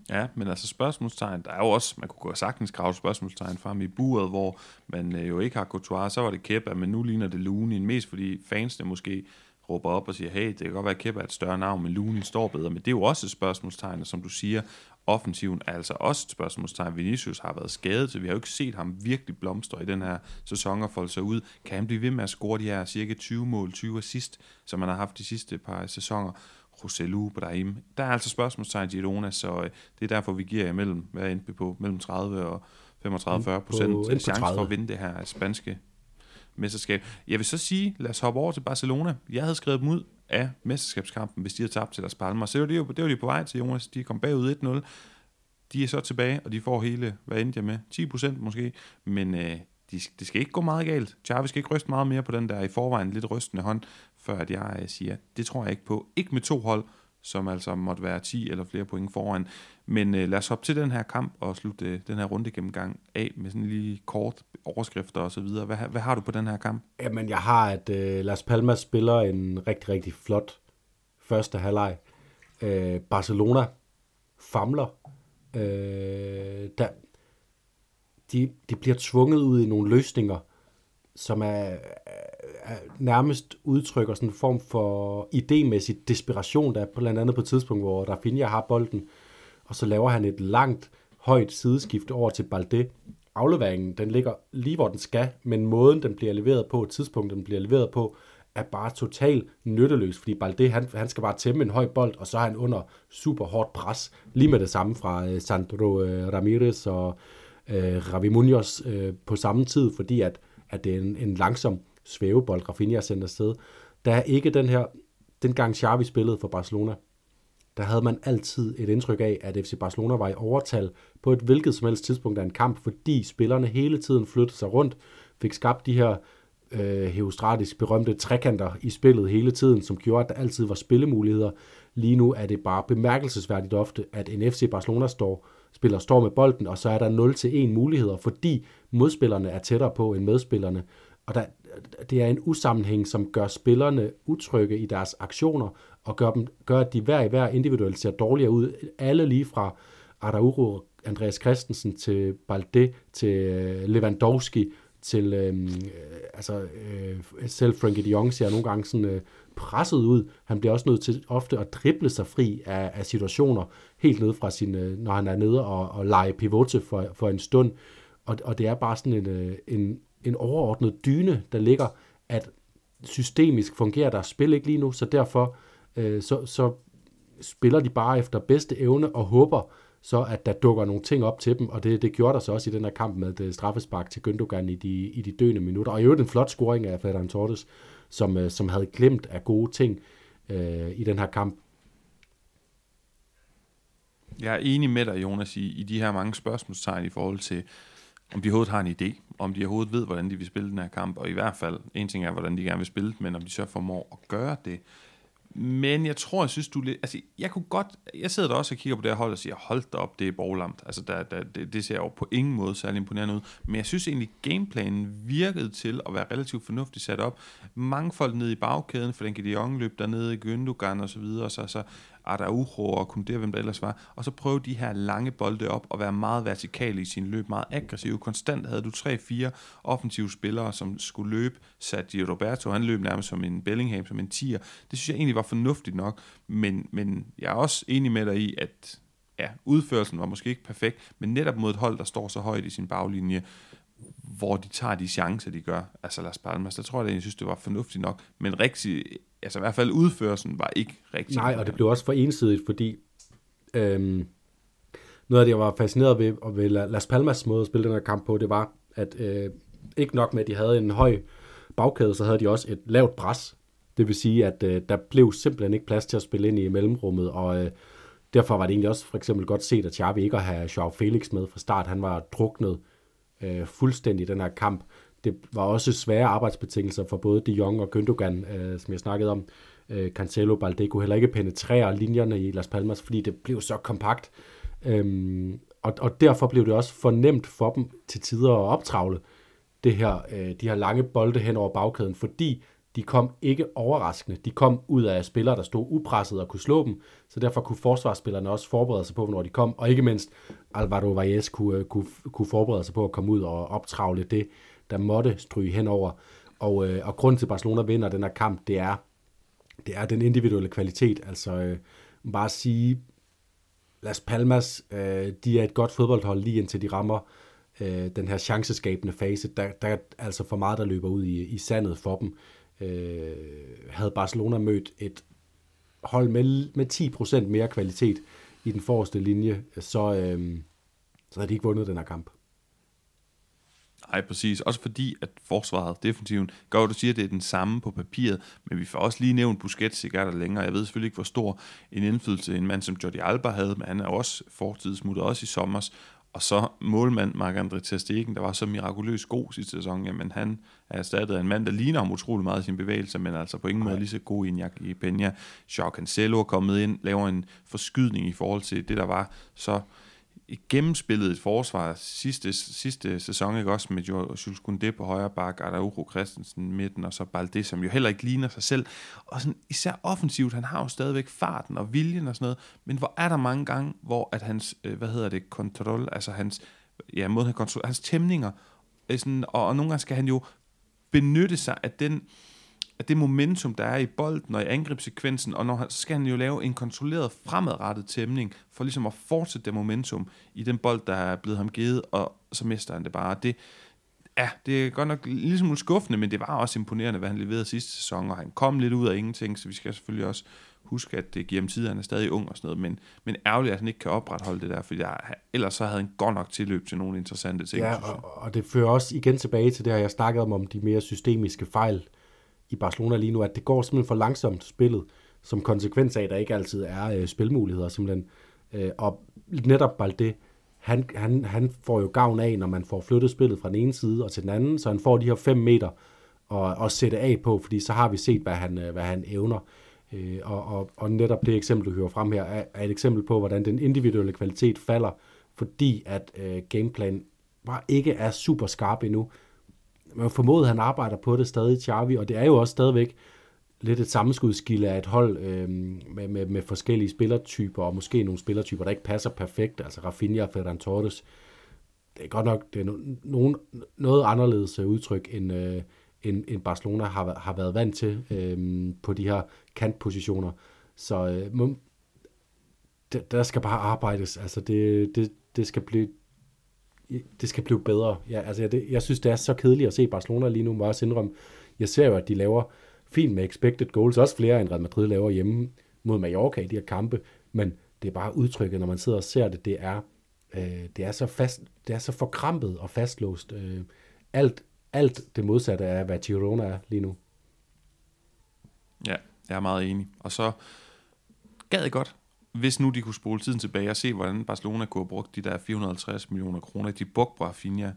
Ja, men altså spørgsmålstegn, der er jo også, man kunne sagtens grave spørgsmålstegn frem i buret, hvor man øh, jo ikke har Courtois, så var det Kepa, men nu ligner det Looney, mest fordi fansene måske råber op og siger, hey, det kan godt være, at Kepa er et større navn, men Looney står bedre, men det er jo også et spørgsmålstegn, som du siger, offensiven er altså også et spørgsmålstegn. Vinicius har været skadet, så vi har jo ikke set ham virkelig blomstre i den her sæson og folde sig ud. Kan han blive ved med at score de her cirka 20 mål, 20 assist, som man har haft de sidste par sæsoner? Roselu, Brahim. Der er altså spørgsmålstegn i Girona, så øh, det er derfor, vi giver imellem, hvad endte på, mellem 30 og 35-40 procent chance for at vinde det her spanske mesterskab. Jeg vil så sige, lad os hoppe over til Barcelona. Jeg havde skrevet dem ud af mesterskabskampen, hvis de havde tabt til deres Palmer. Så det var de, det var de på vej til, Jonas. De kom bagud 1-0. De er så tilbage, og de får hele, hvad endte jeg med? 10 procent måske. Men øh, de, det skal ikke gå meget galt. Xavi skal ikke ryste meget mere på den der i forvejen lidt rystende hånd før at jeg øh, siger, det tror jeg ikke på. Ikke med to hold, som altså måtte være 10 eller flere point foran. Men øh, lad os hoppe til den her kamp og slutte øh, den her runde gennemgang af med sådan lige kort overskrifter og så videre. Hvad, hvad har du på den her kamp? Jamen, jeg har, at øh, Las Palmas spiller en rigtig, rigtig flot første halvleg. Øh, Barcelona famler. Øh, der, de, de bliver tvunget ud i nogle løsninger, som er, nærmest udtrykker sådan en form for idémæssig desperation, der er blandt andet på et tidspunkt, hvor Rafinha har bolden, og så laver han et langt, højt sideskift over til Balde. Afleveringen, den ligger lige hvor den skal, men måden, den bliver leveret på, tidspunktet, den bliver leveret på, er bare totalt nytteløs, fordi Balde, han, han skal bare tæmme en høj bold, og så er han under super hårdt pres, lige med det samme fra uh, Sandro uh, Ramirez og øh, Ravi Munoz øh, på samme tid, fordi at, at det er en, en langsom svævebold, Rafinha sendt sted. Der er ikke den her, dengang Xavi spillede for Barcelona, der havde man altid et indtryk af, at FC Barcelona var i overtal på et hvilket som helst tidspunkt af en kamp, fordi spillerne hele tiden flyttede sig rundt, fik skabt de her øh, heustratisk berømte trekanter i spillet hele tiden, som gjorde, at der altid var spillemuligheder. Lige nu er det bare bemærkelsesværdigt ofte, at en FC Barcelona står, spiller står med bolden, og så er der 0-1 muligheder, fordi modspillerne er tættere på end medspillerne. Og der, det er en usammenhæng, som gør spillerne utrygge i deres aktioner, og gør, dem, gør at de hver i hver individuelt ser dårligere ud. Alle lige fra Araujo, Andreas Christensen til Balde, til øh, Lewandowski, til øhm, øh, altså, øh, selv Frankie de Jong ser nogle gange sådan øh, presset ud. Han bliver også nødt til ofte at drible sig fri af, af situationer, helt ned fra sin, øh, når han er nede og, og lege pivote for, for en stund. Og, og det er bare sådan en, øh, en, en overordnet dyne, der ligger, at systemisk fungerer der spil ikke lige nu, så derfor øh, så, så spiller de bare efter bedste evne og håber så, at der dukker nogle ting op til dem, og det, det gjorde der så også i den her kamp med det straffespark til Gündogan i de, i de døende minutter. Og i øvrigt en flot scoring af Ferdinand Torres, som, øh, som havde glemt af gode ting øh, i den her kamp. Jeg er enig med dig, Jonas, i, i de her mange spørgsmålstegn i forhold til, om de overhovedet har en idé, om de overhovedet ved, hvordan de vil spille den her kamp, og i hvert fald, en ting er, hvordan de gerne vil spille men om de så formår at gøre det. Men jeg tror, jeg synes, du lidt... Altså, jeg kunne godt... Jeg sidder der også og kigger på det her hold og siger, hold da op, det er borglamt. Altså, der, der, det, det ser jo på ingen måde særlig imponerende ud. Men jeg synes egentlig, gameplanen virkede til at være relativt fornuftigt sat op. Mange folk nede i bagkæden, for den kan de Jong løb dernede i Gündogan og så videre, og så, så Araujo og Kunde, hvem der ellers var, og så prøve de her lange bolde op og være meget vertikale i sin løb, meget aggressiv. Konstant havde du 3-4 offensive spillere, som skulle løbe. Sergio Roberto, han løb nærmest som en Bellingham, som en tier. Det synes jeg egentlig var fornuftigt nok, men, men jeg er også enig med dig i, at ja, udførelsen var måske ikke perfekt, men netop mod et hold, der står så højt i sin baglinje, hvor de tager de chancer, de gør, altså Las Palmas, der tror jeg, at jeg synes, det var fornuftigt nok, men rigtig, altså i hvert fald udførelsen var ikke rigtig. Nej, og det blev også for ensidigt, fordi øhm, noget af det, jeg var fascineret ved, og ved Las Palmas måde at spille den her kamp på, det var, at øh, ikke nok med, at de havde en høj bagkæde, så havde de også et lavt pres. Det vil sige, at øh, der blev simpelthen ikke plads til at spille ind i mellemrummet, og øh, derfor var det egentlig også for eksempel godt set, at Xavi ikke har have Joao Felix med fra start. Han var druknet øh, fuldstændig i den her kamp. Det var også svære arbejdsbetingelser for både De Jong og Gündogan, øh, som jeg snakkede om. Øh, Cancelo Balde kunne heller ikke penetrere linjerne i Las Palmas, fordi det blev så kompakt. Øhm, og, og derfor blev det også fornemt for dem til tider at optravle det her, øh, de her lange bolde hen over bagkæden, fordi de kom ikke overraskende. De kom ud af spillere, der stod upresset og kunne slå dem, så derfor kunne forsvarsspillerne også forberede sig på, hvornår de kom, og ikke mindst Alvaro Valles kunne, øh, kunne, kunne forberede sig på at komme ud og optravle det, der måtte stryge henover. Og, øh, og grunden til, at Barcelona vinder den her kamp, det er, det er den individuelle kvalitet. Altså øh, bare at sige, Las Palmas, øh, de er et godt fodboldhold lige indtil de rammer øh, den her chanceskabende fase. Der, der er altså for meget, der løber ud i, i sandet for dem. Øh, havde Barcelona mødt et hold med, med 10% mere kvalitet i den forreste linje, så, øh, så havde de ikke vundet den her kamp. Nej, præcis. Også fordi, at forsvaret, defensiven, gør du siger, at det er den samme på papiret, men vi får også lige nævnt Busquets ikke er der længere. Jeg ved selvfølgelig ikke, hvor stor en indflydelse en mand som Jordi Alba havde, men han er også fortidsmuttet, også i sommers. Og så målmand Marc-André Ter Stegen, der var så mirakuløst god sidste sæson, jamen han er erstattet af en mand, der ligner ham utrolig meget i sin bevægelse, men altså på ingen måde lige så god i en i Peña. Joao Cancelo er kommet ind, laver en forskydning i forhold til det, der var så gennemspillet et forsvar sidste, sidste sæson, ikke også med Jules Koundé på højre bak, Araujo Christensen midten, og så Balde, som jo heller ikke ligner sig selv. Og sådan, især offensivt, han har jo stadigvæk farten og viljen og sådan noget, men hvor er der mange gange, hvor at hans, øh, hvad hedder det, kontrol, altså hans, ja, måde han kontrol, hans tæmninger, øh, sådan, og, og nogle gange skal han jo benytte sig af den, at det momentum, der er i bolden og i angrebssekvensen, og når han, så skal han jo lave en kontrolleret fremadrettet tæmning, for ligesom at fortsætte det momentum i den bold, der er blevet ham givet, og så mister han det bare. Det, ja, det er godt nok ligesom skuffende, men det var også imponerende, hvad han leverede sidste sæson, og han kom lidt ud af ingenting, så vi skal selvfølgelig også husk, at det giver ham tid, han er stadig ung og sådan noget, men, men ærgerligt, at han ikke kan opretholde det der, for jeg, ellers så havde han godt nok tilløb til nogle interessante ting. Ja, og, og det fører også igen tilbage til det her, jeg snakkede om, om de mere systemiske fejl i Barcelona lige nu, at det går simpelthen for langsomt spillet, som konsekvens af, at der ikke altid er øh, spilmuligheder simpelthen. Øh, og netop Balde, han, han, han får jo gavn af, når man får flyttet spillet fra den ene side og til den anden, så han får de her 5 meter og, og sætte af på, fordi så har vi set, hvad han, øh, hvad han evner. Øh, og, og, og netop det eksempel, du hører frem her, er, er et eksempel på, hvordan den individuelle kvalitet falder, fordi at øh, gameplan bare ikke er super skarp endnu. Man formoder, at han arbejder på det stadig, Xavi, og det er jo også stadigvæk lidt et sammenskudskilde af et hold øh, med, med, med forskellige spillertyper, og måske nogle spillertyper, der ikke passer perfekt, altså Rafinha og Ferran Torres. Det er godt nok det er no, nogen, noget anderledes øh, udtryk, end, øh, end, end Barcelona har, har været vant til øh, på de her kantpositioner. Så øh, der, der skal bare arbejdes. Altså det, det, det skal blive det skal blive bedre. Ja, altså jeg, det, jeg synes, det er så kedeligt at se Barcelona lige nu, må jeg også indrømme. Jeg ser jo, at de laver fint med expected goals, også flere end Real Madrid laver hjemme mod Mallorca i de her kampe, men det er bare udtrykket, når man sidder og ser det, det er, øh, det er så fast, det er så forkrampet og fastlåst. Øh, alt, alt det modsatte af, hvad Girona er lige nu. Ja, jeg er meget enig. Og så gad jeg godt, hvis nu de kunne spole tiden tilbage og se, hvordan Barcelona kunne have brugt de der 450 millioner kroner, de brugte på Rafinha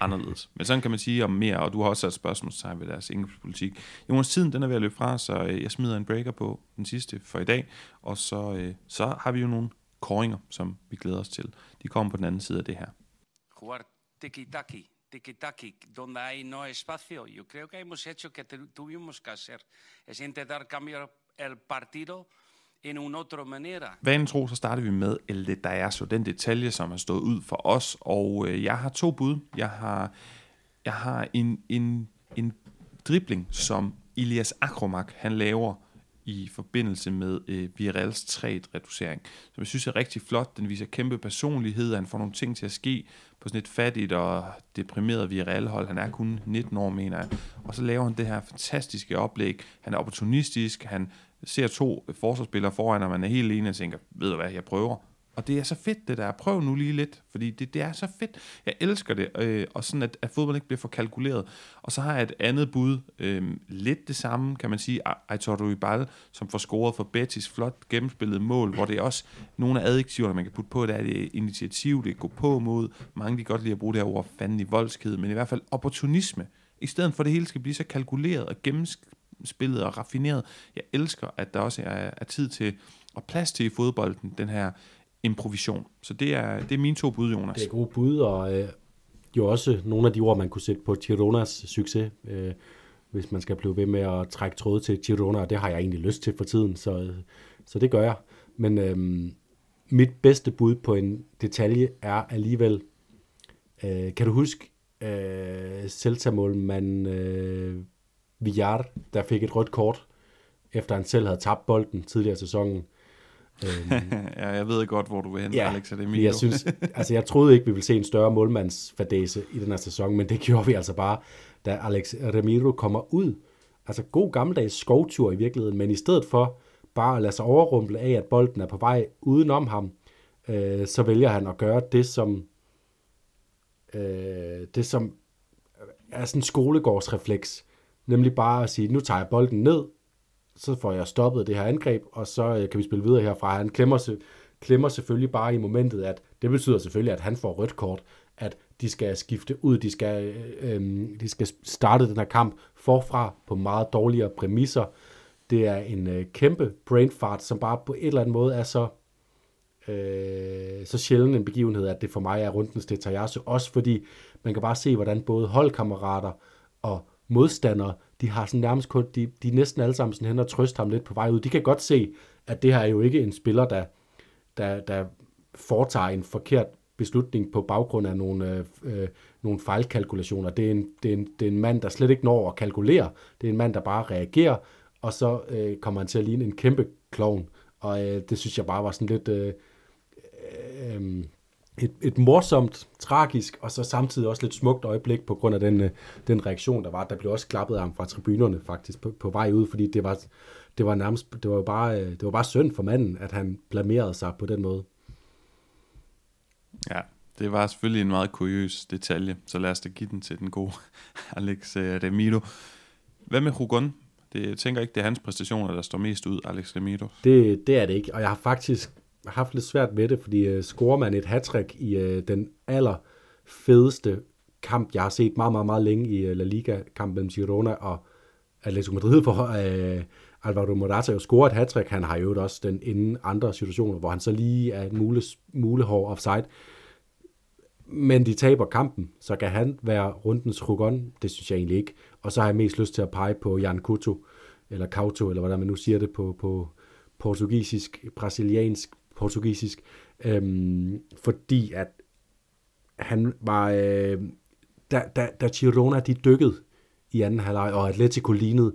anderledes. Men sådan kan man sige om mere, og du har også sat spørgsmålstegn ved deres indkøbspolitik. Jonas, tiden den er ved at løbe fra, så øh, jeg smider en breaker på den sidste for i dag, og så, øh, så har vi jo nogle koringer, som vi glæder os til. De kommer på den anden side af det her. Jugar tiki-taki, tiki-taki, donde hay no espacio. Yo creo que hemos hecho que tuvimos que hacer. Es intentar cambiar el partido en. Vanen tro, så starter vi med El så den detalje, som har stået ud for os, og øh, jeg har to bud. Jeg har, jeg har en, en, en dribling, som Ilias Akromak, han laver i forbindelse med øh, Virals 3-reducering, som jeg synes er rigtig flot. Den viser kæmpe personlighed, han får nogle ting til at ske på sådan et fattigt og deprimeret Virel-hold. Han er kun 19 år, mener jeg. Og så laver han det her fantastiske oplæg. Han er opportunistisk, han ser to forsvarsspillere foran, og man er helt alene og tænker, ved du hvad, jeg prøver. Og det er så fedt, det der. Prøv nu lige lidt, fordi det, det er så fedt. Jeg elsker det, øh, og sådan at, at fodbold ikke bliver for kalkuleret. Og så har jeg et andet bud, øh, lidt det samme, kan man sige, Aitor Ibal, som får scoret for Betis flot gennemspillet mål, hvor det er også nogle af adjektiverne, man kan putte på, der er det initiativ, det er gå på mod. Mange de godt lide at bruge det her ord fanden i voldskhed, men i hvert fald opportunisme. I stedet for, at det hele skal blive så kalkuleret og spillet og raffineret. Jeg elsker, at der også er, er tid til og plads til i fodbolden, den her improvisation. Så det er, det er mine to bud, Jonas. Det er gode bud, og øh, jo også nogle af de ord, man kunne sætte på Chironas succes, øh, hvis man skal blive ved med at trække tråde til Chirona, og det har jeg egentlig lyst til for tiden, så, så det gør jeg. Men øh, mit bedste bud på en detalje er alligevel, øh, kan du huske øh, Celta-målmand øh, Villar, der fik et rødt kort, efter han selv havde tabt bolden tidligere i sæsonen, Øhm, ja, jeg ved godt, hvor du vil hen, ja, Alex Ademiro. jeg synes, altså jeg troede ikke, vi ville se en større målmandsfadese i den her sæson, men det gjorde vi altså bare, da Alex Ramiro kommer ud. Altså god gammeldags skovtur i virkeligheden, men i stedet for bare at lade sig overrumple af, at bolden er på vej udenom ham, øh, så vælger han at gøre det, som øh, det som er sådan en skolegårdsrefleks. Nemlig bare at sige, nu tager jeg bolden ned, så får jeg stoppet det her angreb, og så øh, kan vi spille videre herfra. Han klemmer, klemmer selvfølgelig bare i momentet, at det betyder selvfølgelig, at han får rødt kort, at de skal skifte ud, de skal, øh, øh de skal starte den her kamp forfra på meget dårligere præmisser. Det er en øh, kæmpe brain fart, som bare på et eller andet måde er så, øh, så sjældent en begivenhed, at det for mig er rundens detaljasse. Også fordi man kan bare se, hvordan både holdkammerater og modstandere de har sådan nærmest kun, de, de er næsten alle sammen sådan hen og trøst ham lidt på vej ud. De kan godt se, at det her er jo ikke en spiller, der, der, der foretager en forkert beslutning på baggrund af nogle, øh, øh, nogle fejlkalkulationer. Det er, en, det, er en, det er en mand, der slet ikke når at kalkulere. Det er en mand, der bare reagerer, og så øh, kommer han til at ligne en kæmpe klovn. Og øh, det synes jeg bare var sådan lidt... Øh, øh, øh et, et morsomt, tragisk, og så samtidig også lidt smukt øjeblik på grund af den, øh, den reaktion, der var. Der blev også klappet ham fra tribunerne faktisk på, på vej ud, fordi det var, det var nærmest, det var bare, det var bare synd for manden, at han blamerede sig på den måde. Ja, det var selvfølgelig en meget kuriøs detalje, så lad os da give den til den gode Alex øh, Remiro. Hvad med Hugon? Det, jeg tænker ikke, det er hans præstationer, der står mest ud, Alex Remiro. Det, det er det ikke, og jeg har faktisk haft lidt svært med det, fordi uh, scorer man et hattrick i uh, den aller fedeste kamp, jeg har set meget, meget, meget længe i uh, La Liga-kampen mellem Girona og Atletico Madrid, for uh, Alvaro Morata jo scorer et hattrick. Han har jo også den inden andre situationer, hvor han så lige er en mule, mulehår offside men de taber kampen, så kan han være rundens rugon? Det synes jeg egentlig ikke. Og så har jeg mest lyst til at pege på Jan Couto, eller Couto, eller hvordan man nu siger det på, på portugisisk, brasiliansk, portugisisk, øhm, fordi at han var, øh, da, da, da Girona de dykkede i anden halvleg, og Atletico lignede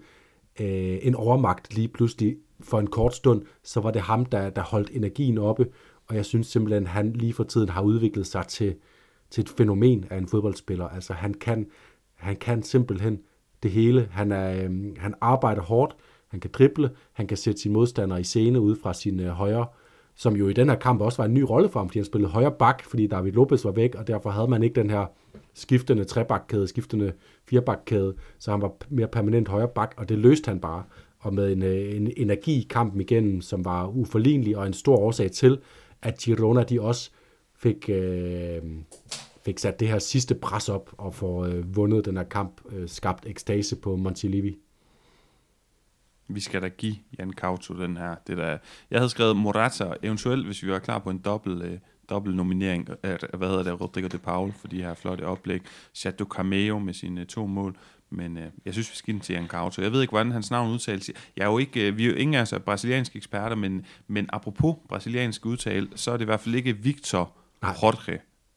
øh, en overmagt lige pludselig for en kort stund, så var det ham, der, der holdt energien oppe, og jeg synes simpelthen, at han lige for tiden har udviklet sig til, til et fænomen af en fodboldspiller. Altså han kan, han kan simpelthen det hele. Han, er, øh, han arbejder hårdt, han kan drible, han kan sætte sine modstandere i scene ud fra sin øh, højre, som jo i den her kamp også var en ny rolle for ham, fordi han spillede højre bak, fordi David Lopez var væk, og derfor havde man ikke den her skiftende trebakkæde, skiftende firebakkæde, så han var mere permanent højre bak, og det løste han bare. Og med en, øh, en energi i kampen igennem, som var uforlignelig, og en stor årsag til, at Girona de også fik, øh, fik sat det her sidste pres op og får øh, vundet den her kamp, øh, skabt ekstase på Montilivi. Vi skal da give Jan Kauto den her. Det der, jeg havde skrevet Morata, eventuelt hvis vi var klar på en dobbelt, øh, dobbelt nominering, øh, hvad hedder det, Rodrigo de Paul, for de her flotte oplæg. Chateau Cameo med sine to mål. Men øh, jeg synes, vi skal give den til Jan Kauto. Jeg ved ikke, hvordan hans navn udtales. Jeg er jo ikke, øh, vi er jo ingen af os brasilianske eksperter, men, men apropos brasiliansk udtale, så er det i hvert fald ikke Victor Nej.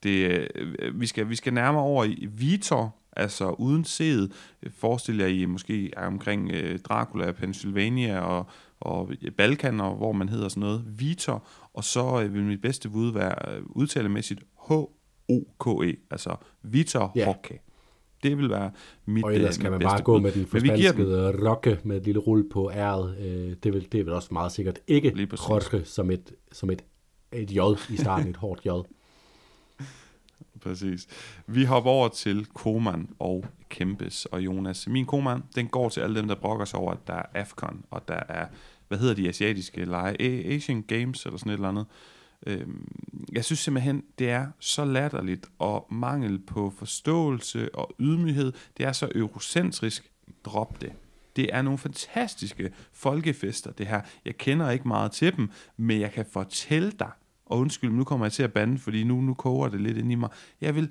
Det, øh, vi, skal, vi skal nærmere over i Vitor, altså uden sæd. Forestil jer I måske omkring øh, Dracula, Pennsylvania og, og Balkan, og hvor man hedder sådan noget. Vitor, og så øh, vil mit bedste bud være øh, udtalemæssigt H-O-K-E, altså Vitor yeah. Jorge. Det vil være mit Og ellers kan man bare gå med den forspanskede rokke med et lille rull på æret. Det vil, det vil også meget sikkert ikke Jorge som et, som et, et J i starten, et hårdt J. Præcis. Vi hopper over til Koman og Kempes og Jonas. Min Koman, den går til alle dem, der brokker sig over, at der er AFCON, og der er, hvad hedder de asiatiske lege? Asian Games eller sådan et eller andet. Øhm, jeg synes simpelthen, det er så latterligt, og mangel på forståelse og ydmyghed, det er så eurocentrisk. Drop det. Det er nogle fantastiske folkefester, det her. Jeg kender ikke meget til dem, men jeg kan fortælle dig, og undskyld, nu kommer jeg til at bande, fordi nu, nu koger det lidt ind i mig. Jeg vil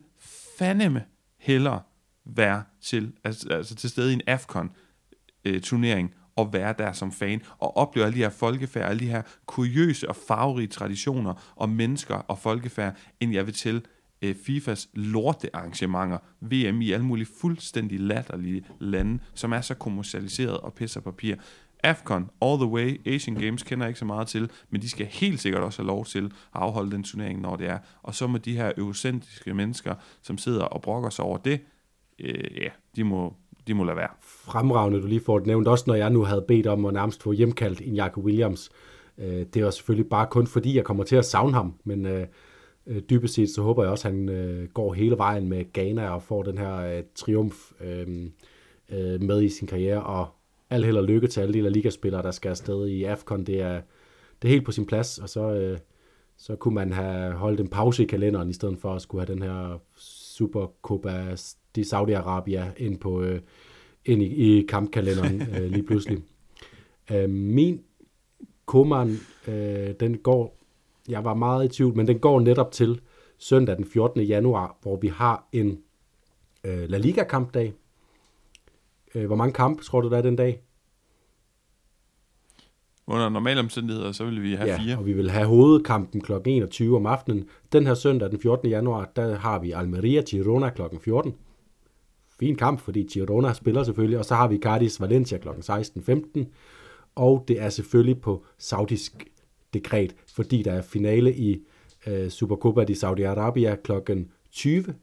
fandeme hellere være til, altså, altså til stede i en AFCON-turnering, øh, og være der som fan, og opleve alle de her folkefærd, alle de her kuriøse og farverige traditioner og mennesker og folkefærd, end jeg vil til øh, FIFAs lortearrangementer, VM i alle mulige fuldstændig latterlige lande, som er så kommercialiseret og pisser papir. AFCON, all the way, Asian Games kender jeg ikke så meget til, men de skal helt sikkert også have lov til at afholde den turnering, når det er. Og så må de her eurocentriske mennesker, som sidder og brokker sig over det, øh, ja, de må, de må lade være. Fremragende, du lige får det nævnt, også når jeg nu havde bedt om at nærmest få hjemkaldt en Jacob Williams. Øh, det var selvfølgelig bare kun fordi, jeg kommer til at savne ham, men øh, øh, dybest set så håber jeg også, at han øh, går hele vejen med Ghana og får den her øh, triumf øh, øh, med i sin karriere, og al held og lykke til alle de La Liga-spillere, der skal afsted i AFCON. Det er, det er helt på sin plads, og så, øh, så kunne man have holdt en pause i kalenderen, i stedet for at skulle have den her Supercopa de Saudi-Arabia ind, på, øh, ind i, i kampkalenderen øh, lige pludselig. Øh, min Koman, øh, den går, jeg var meget i tvivl, men den går netop til søndag den 14. januar, hvor vi har en øh, La Liga-kampdag, hvor mange kampe tror du, der er den dag? Under normale omstændigheder, så vil vi have ja, fire. og vi vil have hovedkampen kl. 21 om aftenen. Den her søndag, den 14. januar, der har vi Almeria Girona kl. 14. Fin kamp, fordi Girona spiller selvfølgelig. Og så har vi Cardis Valencia kl. 16.15. Og det er selvfølgelig på saudisk dekret, fordi der er finale i uh, Supercopa de Saudi-Arabia kl. 20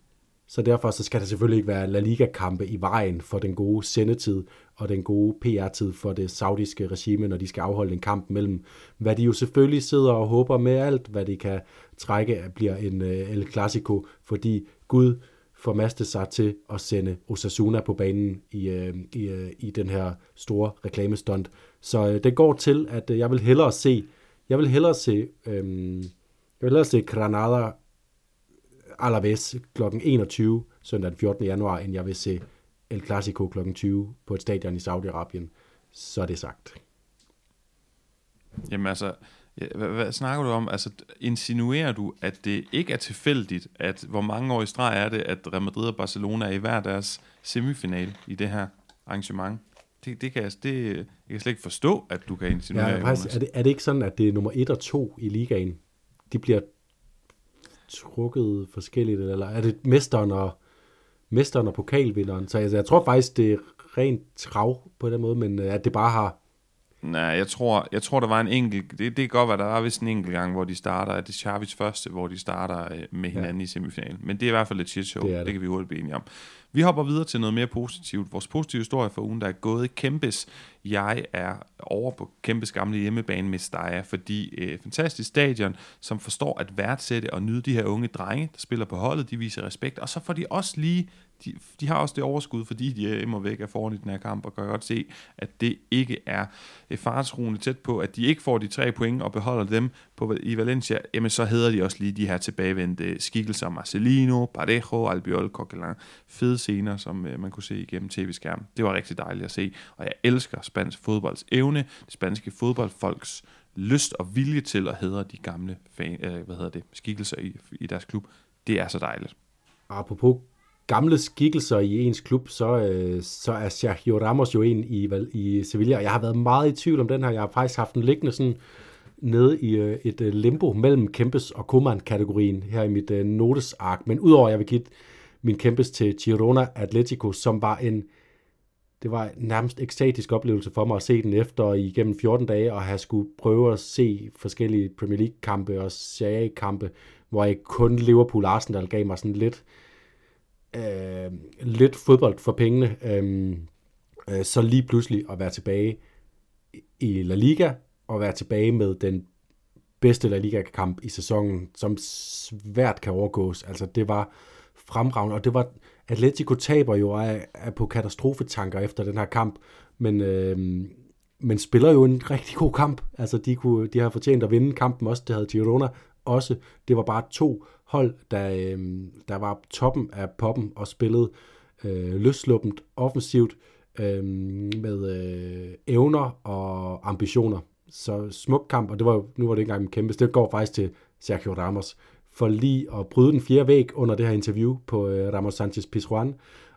så derfor så skal der selvfølgelig ikke være La Liga-kampe i vejen for den gode sendetid og den gode PR-tid for det saudiske regime, når de skal afholde en kamp mellem, hvad de jo selvfølgelig sidder og håber med alt, hvad de kan trække, bliver en øh, El Clasico, fordi Gud formaste sig til at sende Osasuna på banen i, øh, i, øh, i den her store reklamestunt. Så det går til, at jeg vil hellere se, jeg vil hellere se, øhm, jeg vil hellere se Granada Alaves kl. 21 søndag den 14. januar, end jeg vil se El Clasico kl. 20 på et stadion i Saudi-Arabien. Så er det sagt. Jamen altså, hvad, hvad snakker du om? Altså, insinuerer du, at det ikke er tilfældigt, at hvor mange år i streg er det, at Real Madrid og Barcelona er i hver deres semifinal i det her arrangement? Det, det kan jeg, det, jeg kan slet ikke forstå, at du kan insinuere, ja, faktisk, er, det, er det ikke sådan, at det er nummer 1 og 2 i ligaen? De bliver trukket forskelligt, eller er det mesteren og, mesteren og pokalvinderen? Så jeg, jeg tror faktisk, det er rent trav på den måde, men øh, at det bare har... Nej, jeg tror, jeg tror, der var en enkelt... Det, det kan godt være, der var vist en enkelt gang, hvor de starter... At det er Chavis første, hvor de starter øh, med hinanden ja. i semifinalen. Men det er i hvert fald et shit show. Det, det. det kan vi hurtigt blive enige om. Vi hopper videre til noget mere positivt. Vores positive historie for ugen, der er gået Kæmpes. Jeg er over på Kæmpes gamle hjemmebane med Steja, fordi øh, fantastisk stadion, som forstår at værdsætte og nyde de her unge drenge, der spiller på holdet, de viser respekt, og så får de også lige de, de har også det overskud, fordi de er imod væk af foran i den her kamp, og kan godt se, at det ikke er øh, faresruende tæt på, at de ikke får de tre point og beholder dem på, i Valencia, jamen så hedder de også lige de her tilbagevendte skikkelser, Marcelino, Parejo, Albiol, Coquelin, fede scener, som øh, man kunne se igennem tv-skærmen. Det var rigtig dejligt at se, og jeg elsker spansk fodbolds evne, det spanske fodboldfolks lyst og vilje til at hedre de gamle fan, øh, hvad hedder det, skikkelser i, i deres klub. Det er så dejligt. Apropos gamle skikkelser i ens klub, så, øh, så er Sergio Ramos jo en i, i Sevilla, og jeg har været meget i tvivl om den her. Jeg har faktisk haft den liggende sådan nede i øh, et øh, limbo mellem Kempes og Koeman-kategorien her i mit øh, notesark. Men udover at jeg vil give min Kempes til Girona Atletico, som var en det var en nærmest ekstatisk oplevelse for mig at se den efter igennem 14 dage og have skulle prøve at se forskellige Premier League-kampe og Serie kampe hvor jeg kun Liverpool Arsenal gav mig sådan lidt øh, Øh, lidt fodbold for pengene, øh, øh, så lige pludselig at være tilbage i La Liga, og være tilbage med den bedste La Liga-kamp i sæsonen, som svært kan overgås. Altså, det var fremragende, og det var, Atletico taber jo af, af på katastrofetanker efter den her kamp, men, øh, men spiller jo en rigtig god kamp. Altså, de, kunne, de har fortjent at vinde kampen også, det havde Girona også. Det var bare to hold, der, øh, der var toppen af poppen og spillede øh, løsluppent offensivt øh, med øh, evner og ambitioner. Så smuk kamp, og det var, nu var det ikke engang en kæmpe, det går faktisk til Sergio Ramos, for lige at bryde den fjerde væg under det her interview på øh, Ramos Sanchez Pizjuan,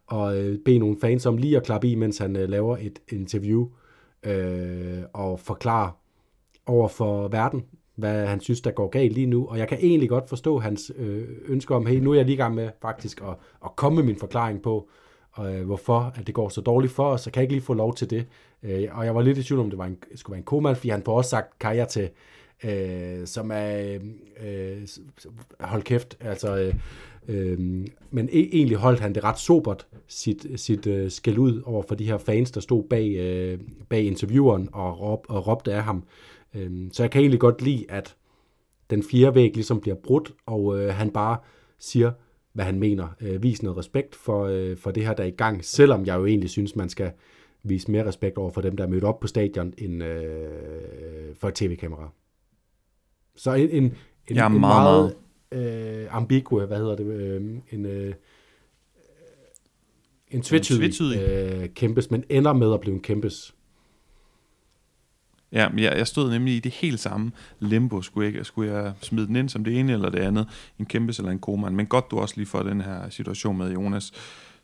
og øh, bede nogle fans om lige at klappe i, mens han øh, laver et interview, øh, og forklare over for verden, hvad han synes, der går galt lige nu. Og jeg kan egentlig godt forstå hans øh, ønske om, hey, nu er jeg lige i gang med faktisk at, at komme med min forklaring på, øh, hvorfor at det går så dårligt for os, så kan jeg ikke lige få lov til det. Øh, og jeg var lidt i tvivl om, det var en, skulle være en koman, fordi han får også sagt Kaja til, øh, som er, øh, hold kæft, altså, øh, øh, men e- egentlig holdt han det ret sobert, sit, sit øh, skæld ud over for de her fans, der stod bag, øh, bag intervieweren og, råb, og råbte af ham. Øhm, så jeg kan egentlig godt lide, at den fjerde væg ligesom bliver brudt, og øh, han bare siger, hvad han mener. Øh, vis noget respekt for, øh, for det her, der er i gang, selvom jeg jo egentlig synes, man skal vise mere respekt over for dem, der er mødt op på stadion, end øh, for et tv-kamera. Så en, en, en, jeg er en meget, meget øh, ambigue, hvad hedder det, øh, en, øh, en tvetydig, øh, kæmpes, men ender med at blive en kæmpes. Ja, jeg, jeg stod nemlig i det helt samme limbo. Skulle jeg, skulle jeg smide den ind som det ene eller det andet? En kæmpe eller en koman. Men godt du også lige får den her situation med, Jonas.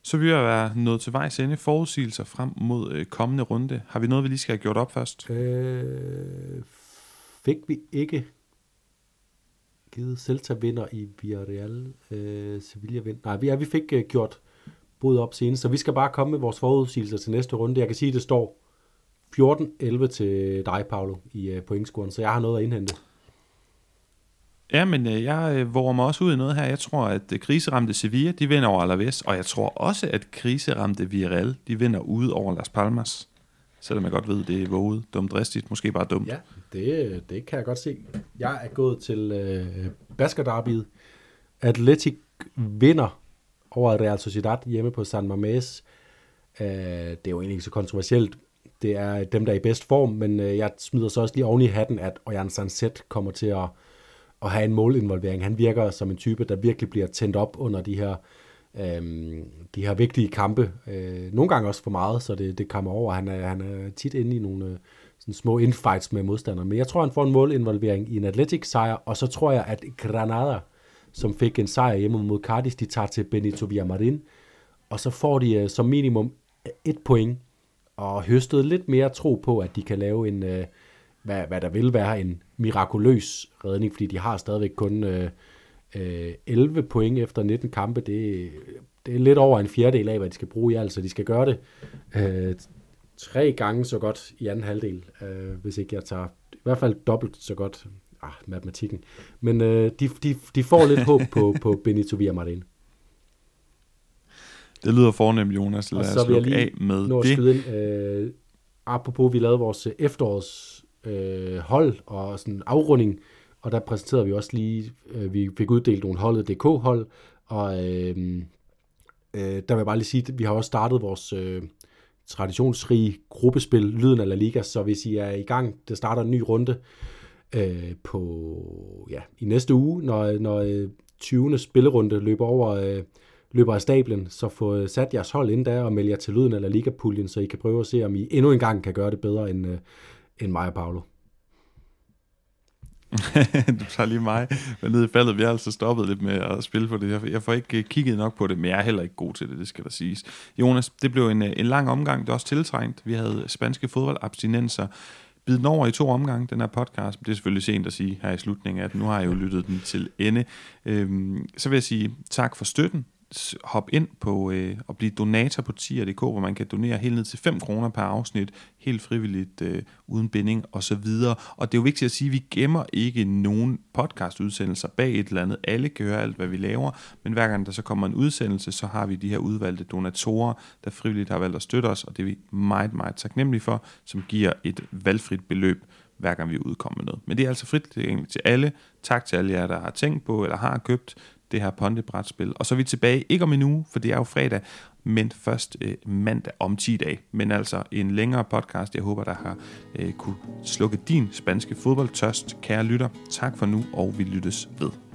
Så vi har være nået til vejs ende. Forudsigelser frem mod øh, kommende runde. Har vi noget, vi lige skal have gjort op først? Øh, fik vi ikke givet Celta vinder i Villarreal, øh, Sevilla vinder. Nej, vi, ja, vi fik øh, gjort både op senest, så vi skal bare komme med vores forudsigelser til næste runde. Jeg kan sige, at det står 14-11 til dig, Paolo, i uh, pointscoren, så jeg har noget at indhente. Ja, men øh, jeg øh, våger mig også ud i noget her. Jeg tror, at øh, kriseramte Sevilla, de vinder over Alaves, og jeg tror også, at kriseramte Villarreal, de vinder ud over Las Palmas. Selvom jeg godt ved, det er våget, dumt dristigt, måske bare dumt. Ja, det, det kan jeg godt se. Jeg er gået til øh, Baskerderbyet. Atletic vinder over Real Sociedad hjemme på San Mamés. Øh, det er jo egentlig ikke så kontroversielt. Det er dem, der er i bedst form, men øh, jeg smider så også lige oven i hatten, at Ojan Sanset kommer til at, at have en målinvolvering. Han virker som en type, der virkelig bliver tændt op under de her, øh, de her vigtige kampe. Øh, nogle gange også for meget, så det, det kommer over. Han er, han er tit inde i nogle øh, sådan små infights med modstandere. Men jeg tror, han får en målinvolvering i en Athletic-sejr, og så tror jeg, at Granada, som fik en sejr hjemme mod Cardis, de tager til Benito Villamarin, og så får de øh, som minimum et point, og høstet lidt mere tro på, at de kan lave en, øh, hvad, hvad der vil være en mirakuløs redning, fordi de har stadigvæk kun øh, øh, 11 point efter 19 kampe. Det, det er lidt over en fjerdedel af, hvad de skal bruge i alt, så de skal gøre det øh, tre gange så godt i anden halvdel, øh, hvis ikke jeg tager i hvert fald dobbelt så godt ah, matematikken. Men øh, de, de, de får lidt håb på, på Benito Villamarin. Det lyder fornemt, Jonas. Lad Og så vil jeg lukke af lige med nå at det. skyde ind. Øh, apropos, vi lavede vores øh, efterårs øh, hold og sådan afrunding, og der præsenterede vi også lige, øh, vi fik uddelt nogle holdet DK-hold, og øh, øh, der vil jeg bare lige sige, at vi har også startet vores øh, traditionsrige gruppespil, Lyden af La Liga, så hvis I er i gang, der starter en ny runde øh, på, ja, i næste uge, når, når øh, 20. spillerunde løber over øh, løber af stablen, så få øh, sat jeres hold ind der og meld jer til lyden eller ligapuljen, så I kan prøve at se, om I endnu en gang kan gøre det bedre end, øh, end mig og Paolo. du tager lige mig men ned i faldet. Vi har altså stoppet lidt med at spille på det. Jeg- får ikke øh, kigget nok på det, men jeg er heller ikke god til det, det skal der siges. Jonas, det blev en, øh, en lang omgang. Det er også tiltrængt. Vi havde spanske fodboldabstinenser. Bid den over i to omgange, den her podcast. Det er selvfølgelig sent at sige her i slutningen af den. Nu har jeg jo lyttet den til ende. Øhm, så vil jeg sige tak for støtten hoppe ind på øh, og blive donator på tier.dk, hvor man kan donere helt ned til 5 kroner per afsnit, helt frivilligt, øh, uden binding og så videre. Og det er jo vigtigt at sige, at vi gemmer ikke nogen podcastudsendelser bag et eller andet. Alle kan høre alt, hvad vi laver, men hver gang der så kommer en udsendelse, så har vi de her udvalgte donatorer, der frivilligt har valgt at støtte os, og det er vi meget, meget taknemmelige for, som giver et valgfrit beløb hver gang vi udkommer med noget. Men det er altså frit tilgængeligt til alle. Tak til alle jer, der har tænkt på eller har købt det her Ponte-brætspil. Og så er vi tilbage, ikke om en uge, for det er jo fredag, men først øh, mandag om 10 dage. Men altså en længere podcast, jeg håber, der har øh, kunne slukke din spanske fodboldtørst. Kære lytter, tak for nu, og vi lyttes ved.